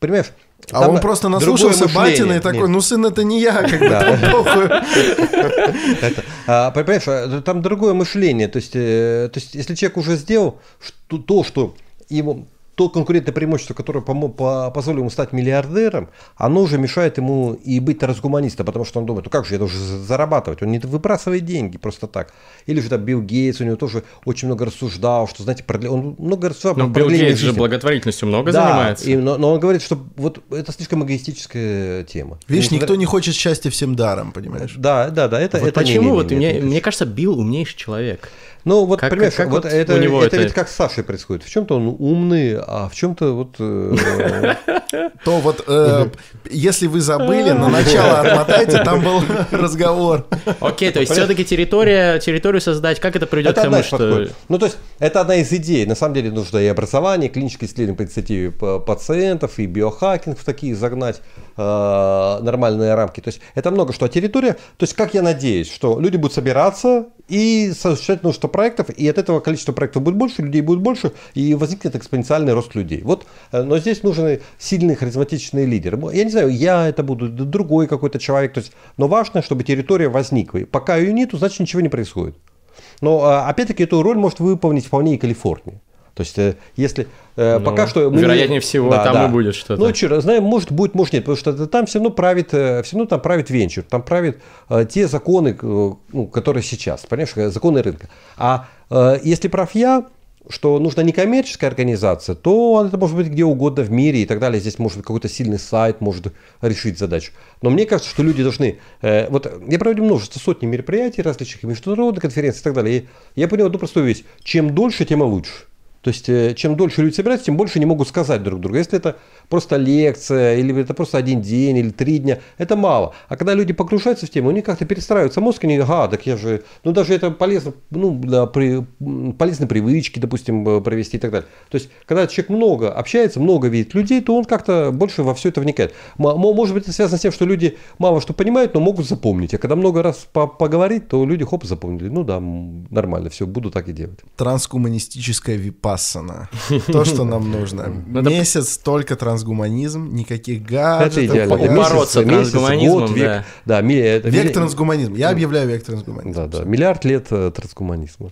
понимаешь, А там он просто наслушался батина и такой, Нет. ну сын это не я, как бы Да. там похуй». Это, а, понимаешь, а, там другое мышление. То есть, э, то есть, если человек уже сделал то, что ему то конкурентное преимущество, которое позволило ему стать миллиардером, оно уже мешает ему и быть трансгуманистом, потому что он думает, ну как же, я должен за- зарабатывать, он не выбрасывает деньги просто так. Или же там Билл Гейтс, у него тоже очень много рассуждал, что, знаете, продле- он много рассуждал про Билл Гейтс же жизни. благотворительностью много Да, занимается. и- но, но он говорит, что вот это слишком эгоистическая тема. Видишь, никто не хочет счастья всем даром, понимаешь? Да, да, да, это, Вот это почему? не- не- вот не- мне, не- мне кажется, Билл умнейший человек. Ну, вот, Как- понимаешь, как вот вот это, у него это, это- ведь как с Сашей происходит. В чем-то он умный, а в чем-то вот... э, То вот, э, если вы забыли, на начало отмотайте, там был разговор. Окей, то есть все-таки территория, территорию создать, как это придет Это к тому, что... Ну, то есть, это одна из идей. На самом деле, нужно и образование, и клинические исследования по инициативе па- пациентов, и биохакинг в такие загнать э, нормальные рамки. То есть, это много что. А территория, то есть, как я надеюсь, что люди будут собираться и осуществлять множество проектов, и от этого количество проектов будет больше, людей будет больше, и возникнет экспоненциальный рост людей. Вот, э, но здесь нужен сильный харизматичный лидер. Я не знаю, я это буду, другой какой-то человек, то есть, но важно, чтобы территория возникла. И Пока ее нету, значит ничего не происходит. Но а, опять-таки эту роль может выполнить вполне и Калифорния. То есть, э, если э, Ну, пока что... мы не- вероятнее всего, там и будет что-то. Ну, что, знаем, может, будет, может, нет, потому что там все равно правит, э, все равно там правит венчур, там правит э, те законы, э, ну, которые сейчас, понимаешь, законы рынка. А э, если прав я, что нужна некоммерческая организация, то это может быть где угодно в мире и так далее. Здесь может какой-то сильный сайт может решить задачу. Но мне кажется, что люди должны... э, вот я проводил множество, сотни мероприятий различных, международных конференций и так далее. И я понял одну простую вещь. Чем дольше, тем и лучше. То есть, э, чем дольше люди собираются, тем больше они могут сказать друг другу. Если это просто лекция, или это просто один день, или три дня, это мало. А когда люди погружаются в тему, у них как-то перестраивается мозг, они, ага, так я же, ну даже это полезно, ну, для при, м, полезной привычки, допустим, э, провести и так далее. То есть, когда человек много общается, много видит людей, то он как-то больше во все это вникает. Может быть, это связано с тем, что люди мало что понимают, но могут запомнить. А когда много раз по- поговорить, то люди хоп, запомнили. Ну да, нормально, все, буду так и делать. Трансгуманистическая випассана. То, что нам нужно. Надо- Месяц только трансгуманизм, никаких гаджетов. Это идеально. Бороться Месяц, трансгуманизмом, век. да. Век трансгуманизма. Я объявляю век трансгуманизма. Да, да, миллиард лет э, трансгуманизма.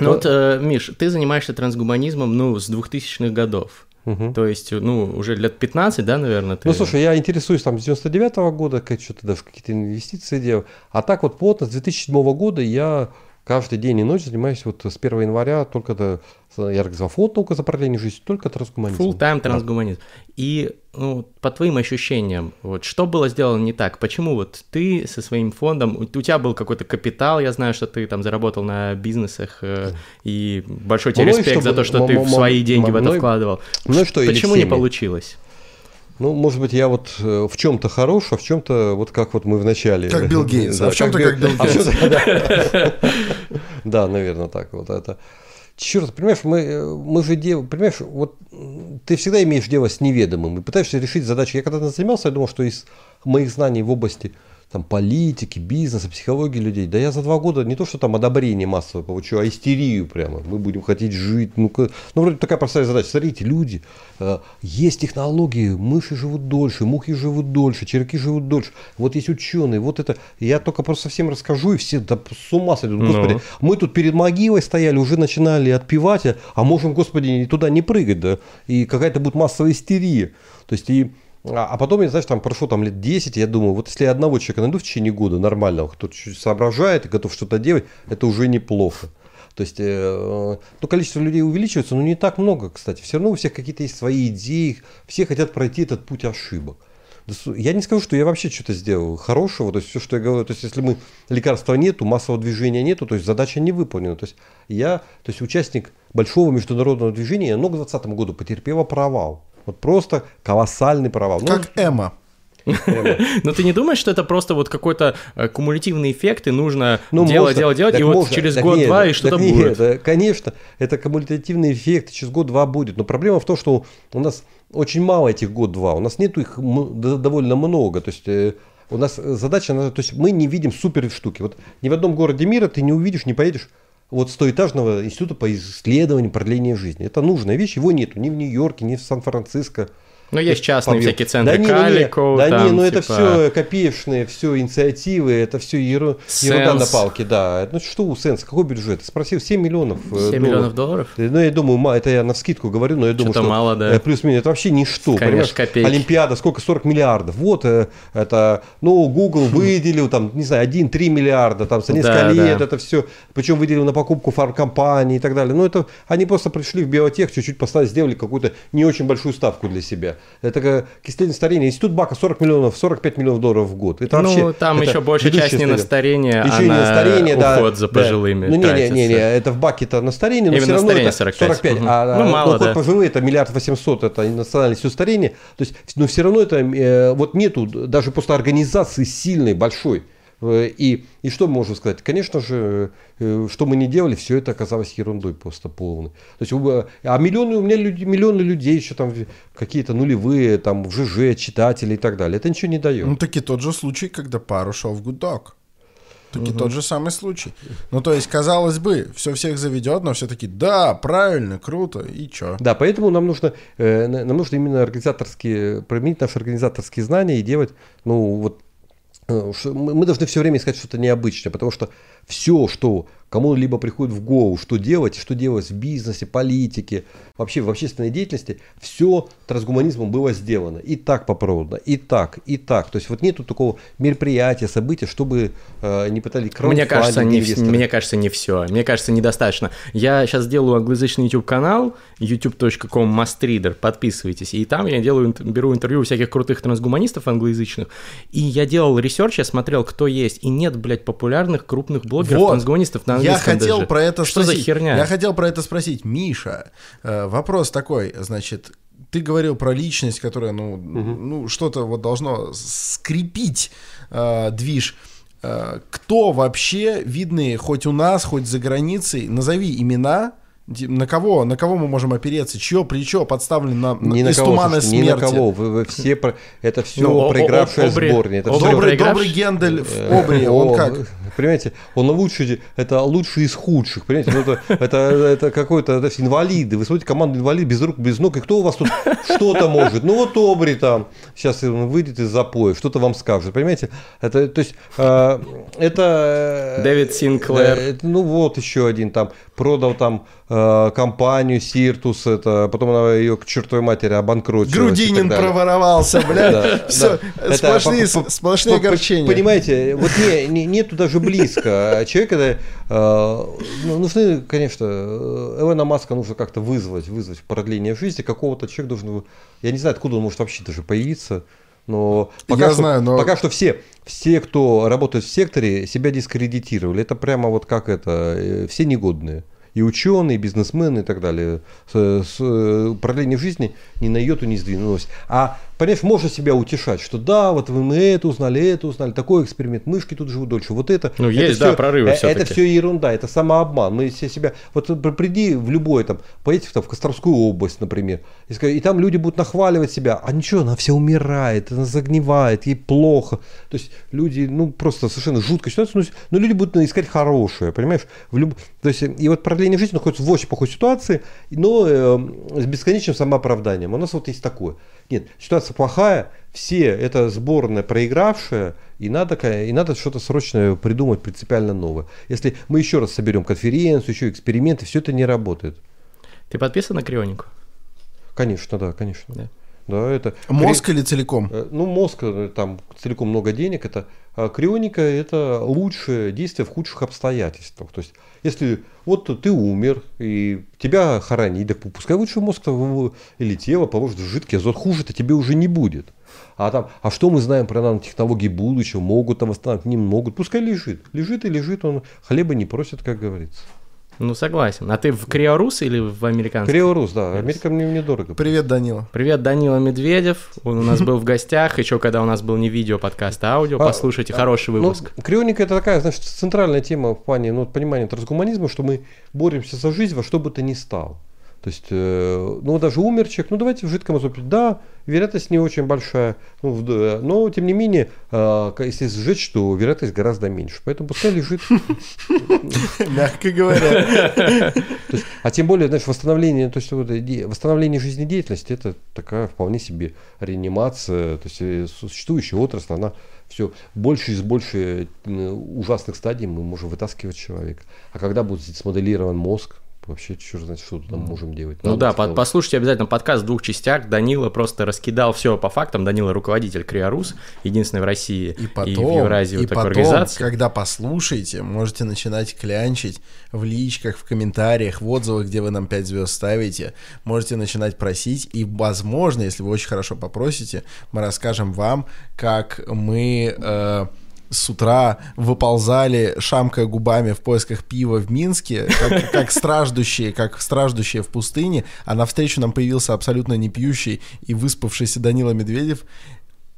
Ну вот, э, Миш, ты занимаешься трансгуманизмом, ну, с 2000-х годов. Мгм. То есть, ну, уже лет 15, да, наверное, ты... Ну, слушай, я интересуюсь там с 99 года, как что-то даже какие-то инвестиции делал. А так вот плотно с 2007 года я каждый день и ночь занимаюсь вот с 1 января только до, я организовал фонд «Наука за продление жизни», только трансгуманизмом. Full time Да. трансгуманизм. И ну, по твоим ощущениям, вот что было сделано не так? Почему вот ты со своим фондом, у, тебя был какой-то капитал, я знаю, что ты там заработал на бизнесах, э, и большой тебе Мной, респект за чтобы- то, что ты в свои деньги в это вкладывал. мной что, Почему не получилось? Ну, может быть, я вот э, в чем-то хорош, а в чем-то вот как вот мы в начале. Как Билл Гейтс, а в Билл- как Билл а Гейтс. да. Наверное, так вот это. Черт, понимаешь, мы, э, мы же дел, понимаешь, вот ты всегда имеешь дело с неведомым и пытаешься решить задачи. Я когда занимался, я думал, что из моих знаний в области там, политики, бизнеса, психологии людей, да я за два года не то, что там одобрение массовое получу, а истерию прямо. Мы будем хотеть жить. Ну, ну вроде такая простая задача. Смотрите, люди, э, есть технологии, мыши живут дольше, мухи живут дольше, червяки живут дольше. Вот есть ученые, вот это. Я только просто всем расскажу, и все да, с ума сойдут. Господи, Ну. мы тут перед могилой стояли, уже начинали отпевать, а можем, господи, туда не прыгать, да, и какая-то будет массовая истерия. То есть и а, а потом, я, знаешь, там прошло там лет 10, я думаю, вот если я одного человека найду в течение года нормального, кто чуть соображает и готов что-то делать, это уже неплохо. То есть, ну, количество людей увеличивается, но не так много, кстати. Все равно у всех какие-то есть свои идеи, все хотят пройти этот путь ошибок. Я не скажу, что я вообще что-то сделал хорошего, то есть все, что я говорю, то есть если мы лекарства нету, массового движения нету, то есть задача не выполнена. То есть я, то есть участник большого международного движения, но к 2020 году потерпела провал. Вот просто колоссальный провал. Ну, как ну, Эма. Но ты не думаешь, что это просто вот какой-то э, кумулятивный эффект, и нужно ну, делать, делать, делать, и вот через год-два и что-то будет? Конечно, это кумулятивный эффект, через год-два будет. Но проблема в том, что у нас очень мало этих год-два, у нас нету их довольно много. То есть э, у нас задача, то есть мы не видим супер штуки. Вот ни в одном городе мира ты не увидишь, не поедешь вот стоэтажного института по исследованию продления жизни. Это нужная вещь, его нету ни в Нью-Йорке, ни в Сан-Франциско. Ну, есть частные побьют. всякие центры да, не, Калико, Да там, не, ну типа... это все копеечные, все инициативы, это все еру... ерунда на палке, да. Ну что у Сенс, какой бюджет? Спросил 7 миллионов 7 э, долларов. миллионов долларов? Ну, я думаю, это я на вскидку говорю, но я думаю, что... мало, да. Э, плюс-минус, это вообще ничто. Конечно, копейки. Олимпиада, сколько? 40 миллиардов. Вот э, это, ну, Google выделил, там, не знаю, 1-3 миллиарда, там, за несколько да, лет, да. это все. Причем выделил на покупку фармкомпании и так далее. Ну, это, они просто пришли в биотех, чуть-чуть поставили, сделали какую-то не очень большую ставку для себя. Это кислотное старение. Институт Бака 40 миллионов, 45 миллионов долларов в год. Это ну, там это еще большая часть не на старение, еще а не на старение, уход да, за пожилыми. Да. Ну, не, не, не, не, это в Баке-то на старение, но Именно все равно это 45. 45 угу. а, ну, мало, ну, да. пожилые это миллиард восемьсот, это национальное все старение. То есть, но все равно это, э, вот нету даже просто организации сильной, большой, и, и что мы можем сказать? Конечно же, э, что мы не делали, все это оказалось ерундой просто полной. То есть, а миллионы, у меня люди, миллионы людей еще там какие-то нулевые, там в ЖЖ, читатели и так далее. Это ничего не дает. Ну, таки тот же случай, когда пару шел в гудок. Таки угу. тот же самый случай. Ну, то есть, казалось бы, все всех заведет, но все-таки, да, правильно, круто, и что? Да, поэтому нам нужно, э, нам нужно именно организаторские, применить наши организаторские знания и делать, ну, вот Э, мы должны все время искать что-то необычное, потому что все, что кому-либо приходит в голову, что делать, что делать в бизнесе, политике, вообще в общественной деятельности, все трансгуманизмом было сделано. И так попробовано, и так, и так. То есть вот нету такого мероприятия, события, чтобы э, не пытались мне кажется, не, мне кажется, не все. Мне кажется, недостаточно. Я сейчас делаю англоязычный YouTube-канал, youtube.com mustreader, подписывайтесь. И там я делаю, беру интервью у всяких крутых трансгуманистов англоязычных. И я делал research, я смотрел, кто есть. И нет, блядь, популярных крупных блогеров вот. трансгуманистов на я хотел даже. про это Что спросить. за херня? Я хотел про это спросить. Миша, э, вопрос такой, значит, ты говорил про личность, которая, ну, угу. ну что-то вот должно скрепить э, движ. Э, кто вообще видные хоть у нас, хоть за границей? Назови имена, на кого, на кого мы можем опереться? Чье плечо подставлено на, ни на из кого, тумана слушайте, смерти? Ни на кого. Вы, вы все, это все ну, проигравшая обри, сборная. Это добрый, добрый Гендель в Обри, он как? Понимаете, он лучший, это лучший из худших. Понимаете, ну, это, это, это какой-то это инвалиды. Вы смотрите, команда инвалид без рук, без ног. И кто у вас тут что-то может? Ну вот Обри там. Сейчас он выйдет из запоя, что-то вам скажет. Понимаете? Это, то есть, э, это... Э, Дэвид Синклер. Э, ну вот еще один там. Продал там э, компанию Сиртус, это, потом она ее к чертовой матери обанкротила. Грудинин проворовался, бля. Все, сплошные, сплошные огорчения. Понимаете, вот не, нету даже близко. Человек, это, э, ну, нужны, конечно, Эвана Маска нужно как-то вызвать, вызвать продление жизни. Какого-то человека должен, я не знаю, откуда он может вообще даже появиться. Но пока, я что, знаю, но... пока что все, все, кто работает в секторе, себя дискредитировали. Это прямо вот как это, э, все негодные и ученые, и бизнесмены и так далее. С, с, э, продление жизни ни на йоту не сдвинулось. А понимаешь, можно себя утешать, что да, вот мы это узнали, это узнали, такой эксперимент, мышки тут живут дольше, вот это. Ну, это есть, все, да, прорывы э, Это все ерунда, это самообман. Мы все себя, вот приди в любой там, поедете там, в Костровскую область, например, и, и там люди будут нахваливать себя, а ничего, она вся умирает, она загнивает, ей плохо. То есть люди, ну, просто совершенно жуткая ситуация, но, но люди будут искать хорошее, понимаешь? В люб... То есть, и вот продление жизни находится в очень плохой ситуации, но э, с бесконечным самооправданием. У нас вот есть такое. Нет, ситуация плохая, все это сборная проигравшая, и надо, и надо что-то срочно придумать принципиально новое. Если мы еще раз соберем конференцию, еще эксперименты, все это не работает. Ты подписан на Крионику? Конечно, да, конечно. Да. Да, это Мозг или целиком? Э, Ну, мозг, э, там целиком много денег, это а крионика это лучшее действие в худших обстоятельствах. То есть, если вот ты умер, и тебя хоронить, так пускай лучше мозг или тело положит в жидкий азот, хуже-то тебе уже не будет. А там, а что мы знаем про нанотехнологии будущего? Могут там восстановить, не могут. Пускай лежит. Лежит и лежит, он хлеба не просит, как говорится. Ну, согласен. А ты в Криорус или в американском? Криорус, да. Америка мне недорого. Привет, Данила. Привет, Данила Медведев. Он у нас был в гостях, еще когда у нас был не видео подкаст, а аудио. Послушайте, хороший выпуск. Ну, крионика это такая, значит, центральная тема в плане ну, понимания трансгуманизма, что мы боремся за жизнь во что бы то ни стало. То есть, э, ну, даже умер человек, ну, давайте в жидком азоте. Да, вероятность не очень большая, ну, в, но, тем не менее, э, если сжечь, то вероятность гораздо меньше. Поэтому пускай лежит. Мягко говоря. А тем более, знаешь, восстановление, то есть, восстановление жизнедеятельности, это такая вполне себе реанимация, то есть, э, существующая отрасль, она все больше из больше ужасных стадий мы можем вытаскивать человека. А когда будет смоделирован мозг, вообще черт знает, что там можем делать. Ну да, по послушайте обязательно подкаст в двух частях. Данила просто раскидал все по фактам. Данила руководитель Криорус, единственный в России и, потом, и в Евразии и вот такой потом, организации. когда послушаете, можете начинать клянчить в личках, в комментариях, в отзывах, где вы нам 5 звезд ставите. Можете начинать просить. И, возможно, если вы очень хорошо попросите, мы расскажем вам, как мы... Э, с утра выползали, шамкая губами в поисках пива в Минске, как, как страждущие, как страждущие в пустыне, а навстречу нам появился абсолютно не пьющий и выспавшийся Данила Медведев,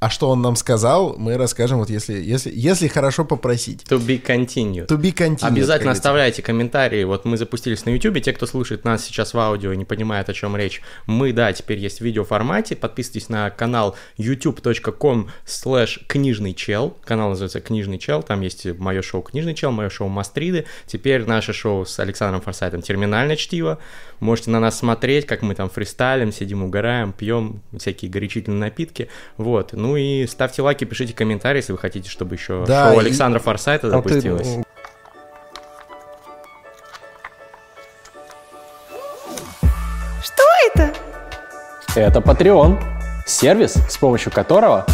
а что он нам сказал, мы расскажем, вот если, если, если хорошо попросить. To be continued. To be continued. Обязательно оставляйте комментарии. Вот мы запустились на YouTube. Те, кто слушает нас сейчас в аудио и не понимает, о чем речь, мы, да, теперь есть в видеоформате. Подписывайтесь на канал youtube.com slash книжный чел. Канал называется Книжный чел. Там есть мое шоу Книжный чел, мое шоу Мастриды. Теперь наше шоу с Александром Форсайтом Терминальное чтиво. Можете на нас смотреть, как мы там фристайлим, сидим, угораем, пьем всякие горячительные напитки. Вот. Ну и ставьте лайки, пишите комментарии, если вы хотите, чтобы еще Да, шоу и- Александра Форсайта А ты, запустилось. Что это? Это Patreon, сервис, с помощью которого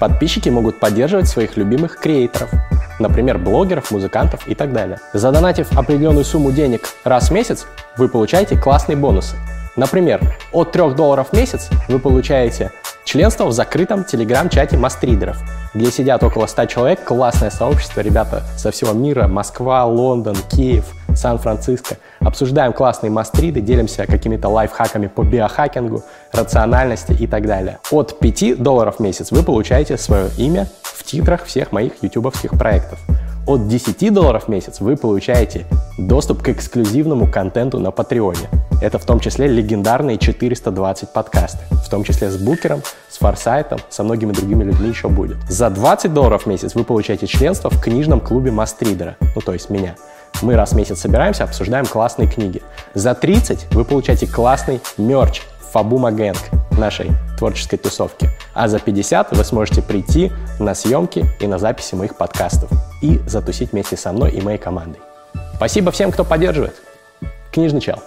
подписчики могут поддерживать своих любимых креаторов, например, блогеров, музыкантов и так далее. Задонатив определенную сумму денег раз в месяц, вы получаете классные бонусы. Например, от 3 долларов в месяц вы получаете членство в закрытом телеграм-чате мастридеров, где сидят около 100 человек, классное сообщество, ребята со всего мира, Москва, Лондон, Киев, Сан-Франциско. Обсуждаем классные мастриды, делимся какими-то лайфхаками по биохакингу, рациональности и так далее. От 5 долларов в месяц вы получаете свое имя в титрах всех моих ютубовских проектов. От 10 долларов в месяц вы получаете доступ к эксклюзивному контенту на Патреоне. Это в том числе легендарные 420 подкасты, в том числе с Букером, с Форсайтом, со многими другими людьми еще будет. За 20 долларов в месяц вы получаете членство в книжном клубе Мастридера, ну то есть меня. Мы раз в месяц собираемся, обсуждаем классные книги. За 30 вы получаете классный мерч Фабума Гэнг нашей творческой тусовки. А за 50 вы сможете прийти на съемки и на записи моих подкастов и затусить вместе со мной и моей командой. Спасибо всем, кто поддерживает. Книжный чел.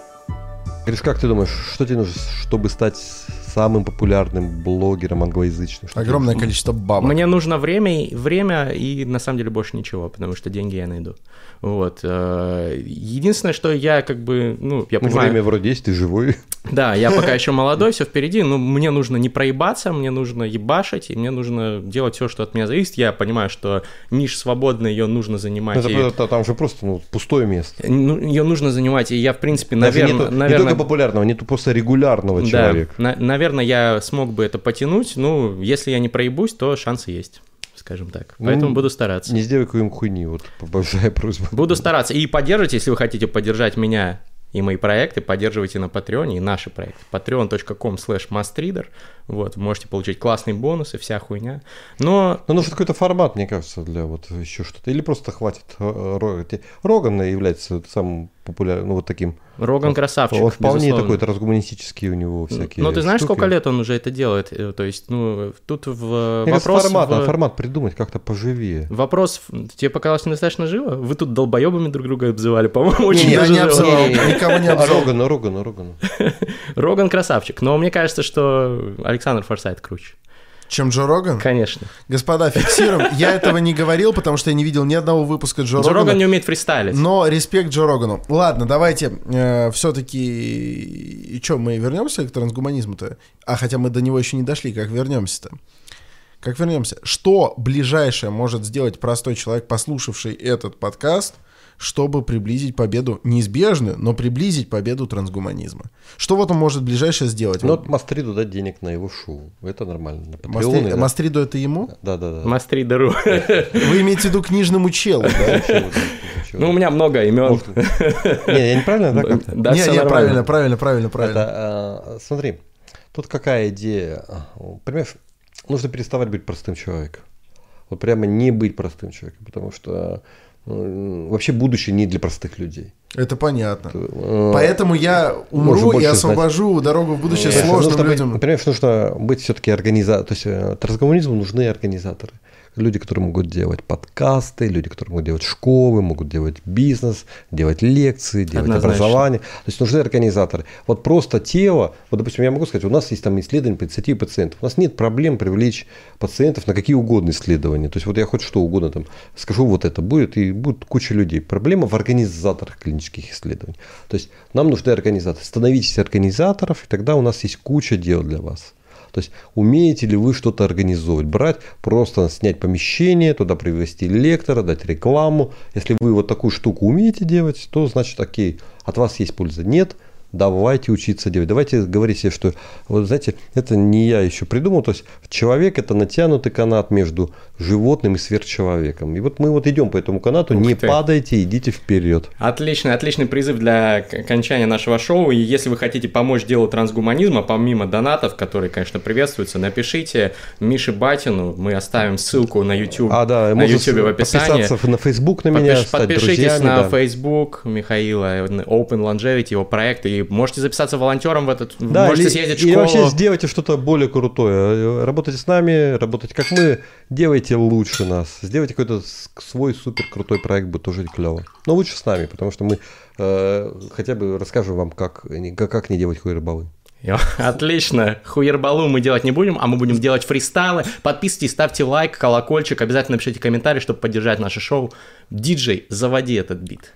Гриш, как ты думаешь, что тебе нужно, чтобы стать самым популярным блогером англоязычным? Огромное нужно? количество бабок. Мне нужно время, и- время и на самом деле больше ничего, потому что деньги я найду. Вот. э, Единственное, что я как бы, ну, я Ну, понимаю... время вроде есть, ты живой. Да, я пока еще молодой, все впереди, но мне нужно не проебаться, мне нужно ебашить, и мне нужно делать все, что от меня зависит. Я понимаю, что ниша свободная, ее нужно занимать. Это, и- это- там же просто ну, пустое место. ну, ее нужно занимать, и я, в принципе, наверное... наверное... Не только популярного, нету просто регулярного Да, человека. на- наверное, я смог бы это потянуть. Ну, если я не проебусь, то шансы есть, скажем так. Ну, Поэтому буду стараться. Не сделай какую-нибудь хуйни, вот большая просьба. Буду стараться. И поддерживать, если вы хотите поддержать меня и мои проекты, поддерживайте на Патреоне и наши проекты. patreon.com slash mastreader. Вот, можете получить классные бонусы, вся хуйня. Но Ну, нужен какой-то формат, мне кажется, для вот еще что-то. Или просто хватит э, Ро- те- Роган является самым популярным, ну вот таким. Роган красавчик, Он вполне безусловно. такой трансгуманистический у него всякие. Но ты знаешь, штуки. сколько лет он уже это делает? Э, То есть, ну, тут в Мне кажется, вопрос... формат, в- формат придумать как-то поживее. Вопрос, тебе показалось недостаточно живо? Вы тут долбоебами друг друга обзывали, по-моему, очень Я даже не живо. обзывал, никого не А обзывал. Рогана, Рогана, Рогана. Роган красавчик, но мне кажется, что Александр Форсайт круче. Чем Джо Роган? Конечно. Господа, фиксируем. Я этого не говорил, потому что я не видел ни одного выпуска Джо, Джо Рогана. Роган не умеет фристайлить. Но респект Джо Рогану. Ладно, давайте все-таки... И что, мы вернемся к трансгуманизму-то? А хотя мы до него еще не дошли, как вернемся-то? Как вернемся? Что ближайшее может сделать простой человек, послушавший этот подкаст, чтобы приблизить победу неизбежную, но приблизить победу трансгуманизма? Что вот он может ближайшее сделать? Ну, вот Мастриду дать денег на его шоу. Это нормально. На Мастри- Патреоны, да. Мастриду это ему? Да, да, да. Мастридеру. Вы имеете в виду книжному челу, да? Ну, у меня много имен. Не, я неправильно, да? Да, не, правильно, правильно, правильно, правильно. А, смотри, тут какая идея. Понимаешь, нужно переставать быть простым человеком. Вот прямо не быть простым человеком, потому что вообще будущее не для простых людей. Это понятно. Э, Поэтому я Можно умру и освобожу дорогу в будущее Нет, сложным нужно быть- людям. понимаешь, нужно быть все-таки организатором. То есть э, трансгуманизму нужны организаторы. Люди, которые могут делать подкасты, люди, которые могут делать школы, могут делать бизнес, делать лекции, делать Однозначно. образование. То есть нужны организаторы. Вот просто тело, вот, допустим, я могу сказать, у нас есть там исследования по инициативе пациентов. У нас нет проблем привлечь пациентов на какие угодно исследования. То есть вот я хоть что угодно там скажу, вот это будет, и будет куча людей. Проблема в организаторах клинических исследований. То есть нам нужны организаторы. Становитесь организаторов, и тогда у нас есть куча дел для вас. То есть умеете ли вы что-то организовывать, брать, просто снять помещение, туда привести лектора, дать рекламу. Если вы вот такую штуку умеете делать, то значит окей, от вас есть польза. Нет, давайте учиться делать. Давайте говорить себе, что, вот знаете, это не я еще придумал. То есть человек это натянутый канат между животным и сверхчеловеком. И вот мы вот идем по этому канату, Ух не ты. падайте, идите вперед. Отличный, отличный призыв для окончания нашего шоу. И если вы хотите помочь делу трансгуманизма, помимо донатов, которые, конечно, приветствуются, напишите Мише Батину. Мы оставим ссылку на YouTube, А, да, на YouTube в описании. подписаться на Facebook на меня, Подпиш- подпишитесь друзьями. на да. Facebook Михаила, Open Longevity, его проект, и можете записаться волонтером в этот, Да, можете или, съездить в школу. вообще сделайте что-то более крутое. Работайте с нами, работайте как мы, делайте лучше нас. Сделайте какой-то свой супер крутой проект, будет тоже клево. Но лучше с нами, потому что мы э, хотя бы расскажем вам, как, не- как, как не делать хуй-рыбалы. Йо, Отлично. Хуербалу мы делать не будем, а мы будем делать фристайлы. Подписывайтесь, ставьте лайк, колокольчик, обязательно напишите комментарий, чтобы поддержать наше шоу. Диджей, заводи этот бит.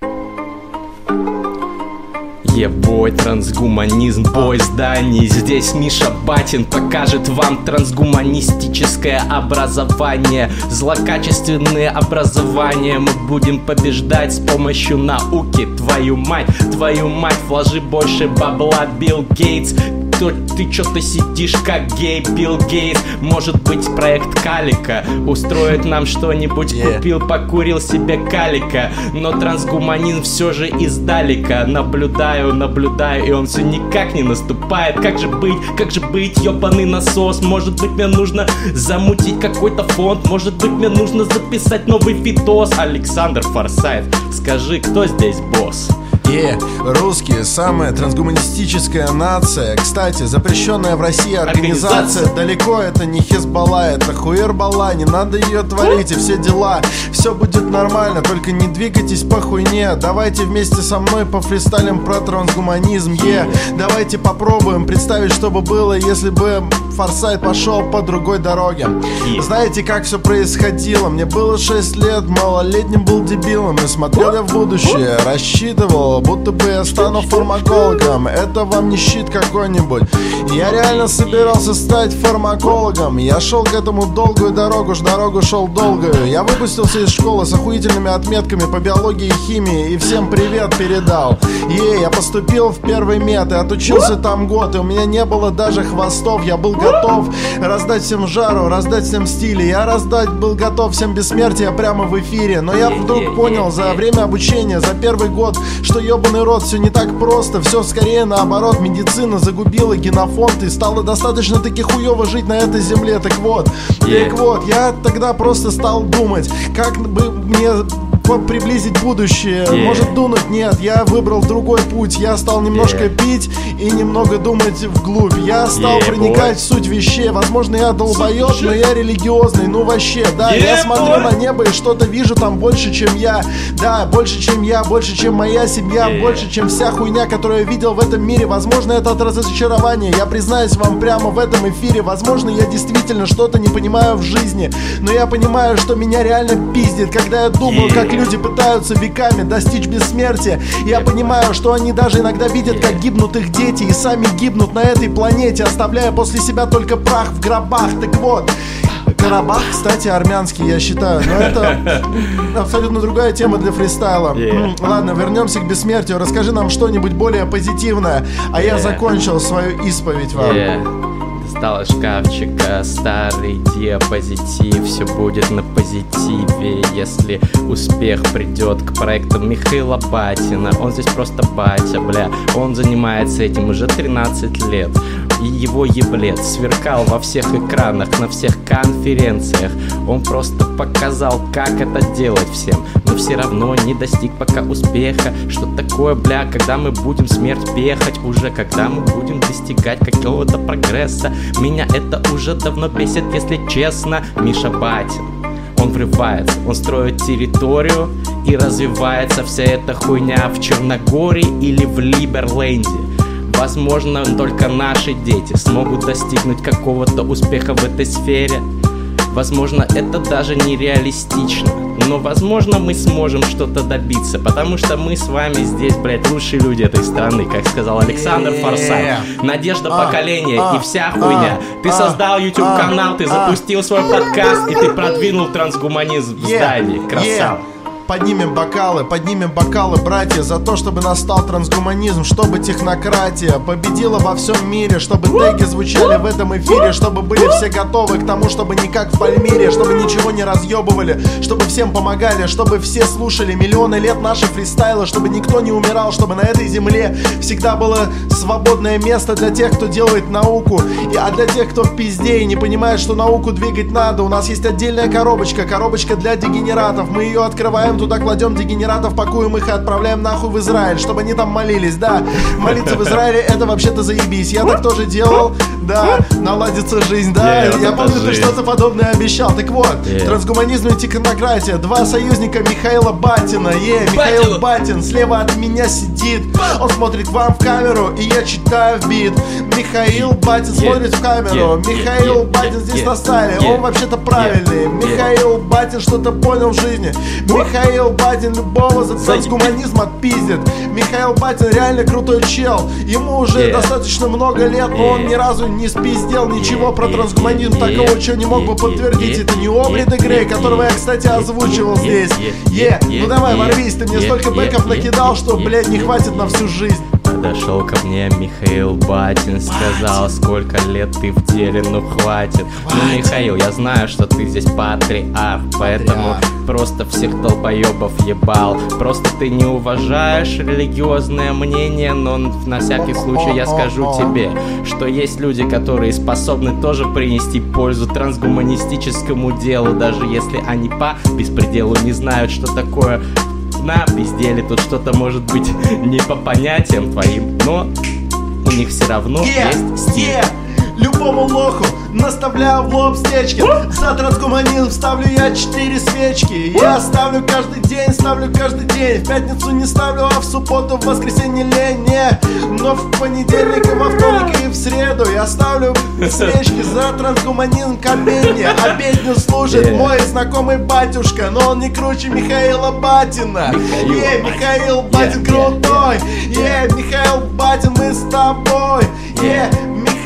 Ебой, трансгуманизм, бой зданий. Здесь Миша Батин покажет вам трансгуманистическое образование. Злокачественные образования Мы будем побеждать с помощью науки. Твою мать, твою мать, вложи больше бабла, Билл Гейтс. То ты что-то сидишь как гей Билл Гейтс? Может быть проект Калика Устроит нам что-нибудь? Yeah. Купил, покурил себе калика Но трансгуманизм все же издалека. Наблюдаю, наблюдаю И он все никак не наступает. Как же быть, как же быть, ебаный насос? Может быть мне нужно замутить какой-то фонд? Может быть мне нужно записать новый фитос Александр Форсайт, скажи, кто здесь босс? Е, русские, самая трансгуманистическая нация. Кстати, запрещенная в России организация. Организация. Далеко это не Хизбалла, это Хуербалла. Не надо ее творить и все дела. Все будет нормально, только не двигайтесь по хуйне. Давайте вместе со мной пофристайлим про трансгуманизм. Е, давайте попробуем представить, что бы было, если бы Форсайт пошел по другой дороге. Е. Знаете, как все происходило? Мне было 6 лет, малолетним был дебилом И смотрел я в будущее, рассчитывал, будто бы я стану фармакологом. Это вам не щит какой-нибудь. Я реально собирался стать фармакологом. Я шел к этому долгую дорогу, ж дорогу шел долгую. Я выпустился из школы с охуительными отметками по биологии и химии И всем привет передал. Е, я поступил в первый мед и отучился там год. И у меня не было даже хвостов, я был готов Раздать всем жару, раздать всем стили. Я раздать был готов всем бессмертие прямо в эфире. Но я вдруг понял за время обучения, за первый год Что ебаный рот, все не так просто Все скорее наоборот, медицина загубила генофонд И стало достаточно таки хуево жить на этой земле Так вот, Yeah. так вот, я тогда просто стал думать Как бы мне приблизить будущее, Yeah. может дунуть, нет, я выбрал другой путь, я стал немножко Yeah. пить и немного думать вглубь, я стал Yeah, проникать boy. в суть вещей, возможно, я долбоеб, но я религиозный, ну вообще, да, я Yeah, смотрю boy. на небо и что-то вижу там больше, чем я, да, больше, чем я, больше, чем моя семья, Yeah. больше, чем вся хуйня, которую я видел в этом мире, возможно, это от разочарования, я признаюсь вам прямо в этом эфире, возможно, я действительно что-то не понимаю в жизни, но я понимаю, что меня реально пиздит, когда я думаю, Yeah. как люди пытаются веками достичь бессмертия, я понимаю, что они даже иногда видят, как гибнут их дети и сами гибнут на этой планете, оставляя после себя только прах в гробах, так вот, Карабах, кстати, армянский, я считаю. Но это абсолютно другая тема для фристайла. Yeah. Ладно, вернемся к бессмертию. Расскажи нам что-нибудь более позитивное. А я Yeah. закончил свою исповедь вам. Е, Из шкафчика. Старый диапозитив Все будет на позитиве. Если успех придет к проектам Михаила Батина Он здесь просто батя, бля. Он занимается этим уже 13 лет и его еблет сверкал во всех экранах, на всех конференциях. Он просто показал, как это делать всем Но все равно не достиг пока успеха. Что такое, бля, когда мы будем смерть пехать? Уже когда мы будем достигать какого-то прогресса? Меня это уже давно бесит, если честно. Миша Батин он врывается, он строит территорию и развивается. Вся эта хуйня в Черногории или в Либерленде. Возможно, только наши дети смогут достигнуть какого-то успеха в этой сфере. Возможно, это даже нереалистично. Но, возможно, мы сможем что-то добиться, потому что мы с вами здесь, блядь, лучшие люди этой страны, как сказал Александр Форсайт. Надежда А, поколения а, и вся хуйня. Ты а, создал YouTube а, канал, ты запустил свой подкаст и ты продвинул трансгуманизм в здании. Красава. Поднимем бокалы, поднимем бокалы, братья, за то, чтобы настал трансгуманизм, чтобы технократия победила во всем мире, чтобы теги звучали в этом эфире, чтобы были все готовы к тому, чтобы не как в Пальмире, чтобы ничего не разъебывали, чтобы всем помогали, чтобы все слушали миллионы лет наши фристайлы, чтобы никто не умирал, чтобы на этой земле всегда было свободное место для тех, кто делает науку, и, а для тех, кто в пизде и не понимает, что науку двигать надо, у нас есть отдельная коробочка, коробочка для дегенератов, мы ее открываем, туда кладем дегенератов, пакуем их и отправляем нахуй в Израиль, чтобы они там молились, да, молиться в Израиле это вообще-то заебись, я так тоже делал, да, наладится жизнь, да, Yeah, я помню, ты что-то подобное обещал, так вот, Yeah. трансгуманизм и технократия, два союзника Михаила Батина, е, Михаил Батин слева от меня сидит, он смотрит к вам в камеру, и я читаю в бит, Михаил Батин Yeah. смотрит в камеру, Yeah. Михаил Yeah. Батин здесь Yeah. на стайле, Yeah. он вообще-то правильный, Yeah. Михаил Батин что-то понял в жизни, Михаил Батин любого за трансгуманизм отпиздит, Михаил Батин реально крутой чел, ему уже Yeah. достаточно много лет, но он ни разу не спиздел ничего про трансгуманизм такого, чего не мог бы подтвердить, это не Грей, Yeah. которого я, кстати, озвучивал здесь, е, Yeah. ну давай, ворвись, ты мне столько бэков накидал, что, блядь, не хватит на всю жизнь. Подошел ко мне Михаил Батин, сказал, сколько лет ты в деле, ну хватит. Ну, Михаил, я знаю, что ты здесь патриарх, поэтому просто всех долбоебов ебал. Просто ты не уважаешь религиозное мнение, но на всякий случай я скажу тебе, что есть люди, которые способны тоже принести пользу трансгуманистическому делу, даже если они по беспределу не знают, что такое на безделе тут что-то может быть не по понятиям твоим, но у них все равно Е, есть стиль. е, любому лоху наставляю в лоб стечки. За трансгуманизм ставлю я четыре свечки. Я ставлю каждый день, ставлю каждый день. В пятницу не ставлю, а в субботу, в воскресенье лень. Не. Но в понедельник и во вторник и в среду Я ставлю свечки. За трансгуманизм к обедне Обедню служит Yeah. мой знакомый батюшка Но он не круче Михаила Батина. Михаила Е. Михаил Батин Yeah, крутой. Е, Михаил Батин, мы с тобой. Е,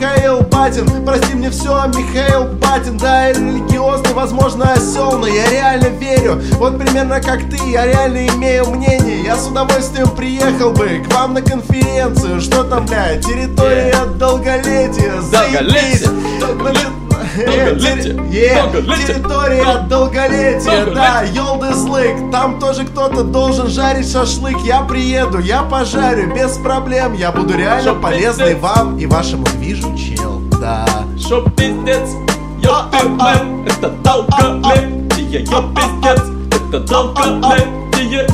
Михаил Батин, прости мне все, Михаил Батин, да, я религиозный, возможно, осел, но я реально верю, вот примерно как ты, я реально имею мнение, я с удовольствием приехал бы к вам на конференцию, что там, блядь, территория долголетия, заебись. Долголетие. Э, Долголетие. Долголетие. территория долголетия, да. Йолдызлык, там тоже кто-то должен жарить шашлык, я приеду, я пожарю, без проблем, я буду реально полезный вам и вашему движу, чел, да. Шо пиздец, А, ёпты, это долголетие, ёп пиздец, это долголетие,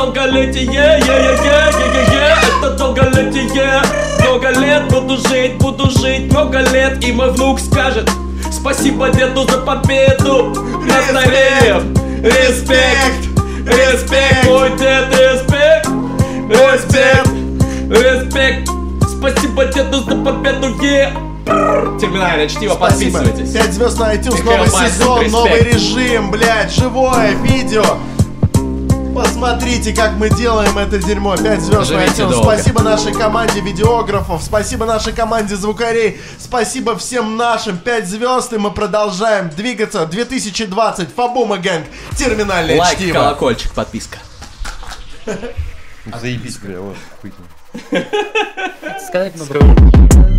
долголетие, е, это долголетие, е, е, е, е, это долголетие. Много лет буду жить, буду жить много лет, и мой внук скажет спасибо деду за победу старением. Респект, респект, мой дед, респект, респект, респект. Спасибо деду за победу, е. Терминальное чтиво, Спасибо. подписывайтесь. 5 звезд на iTunes, новый сезон, новый режим, блядь, живое видео. Посмотрите, как мы делаем это дерьмо. 5 звезд на iTunes. Спасибо нашей команде видеографов. Спасибо нашей команде звукарей. Спасибо всем нашим. 5 звезд. И мы продолжаем двигаться. 2020. Фабума Гэнг. Терминальное Лайк, чтиво. колокольчик, подписка. Заебись, бля, вот, охуительно. Сказать мы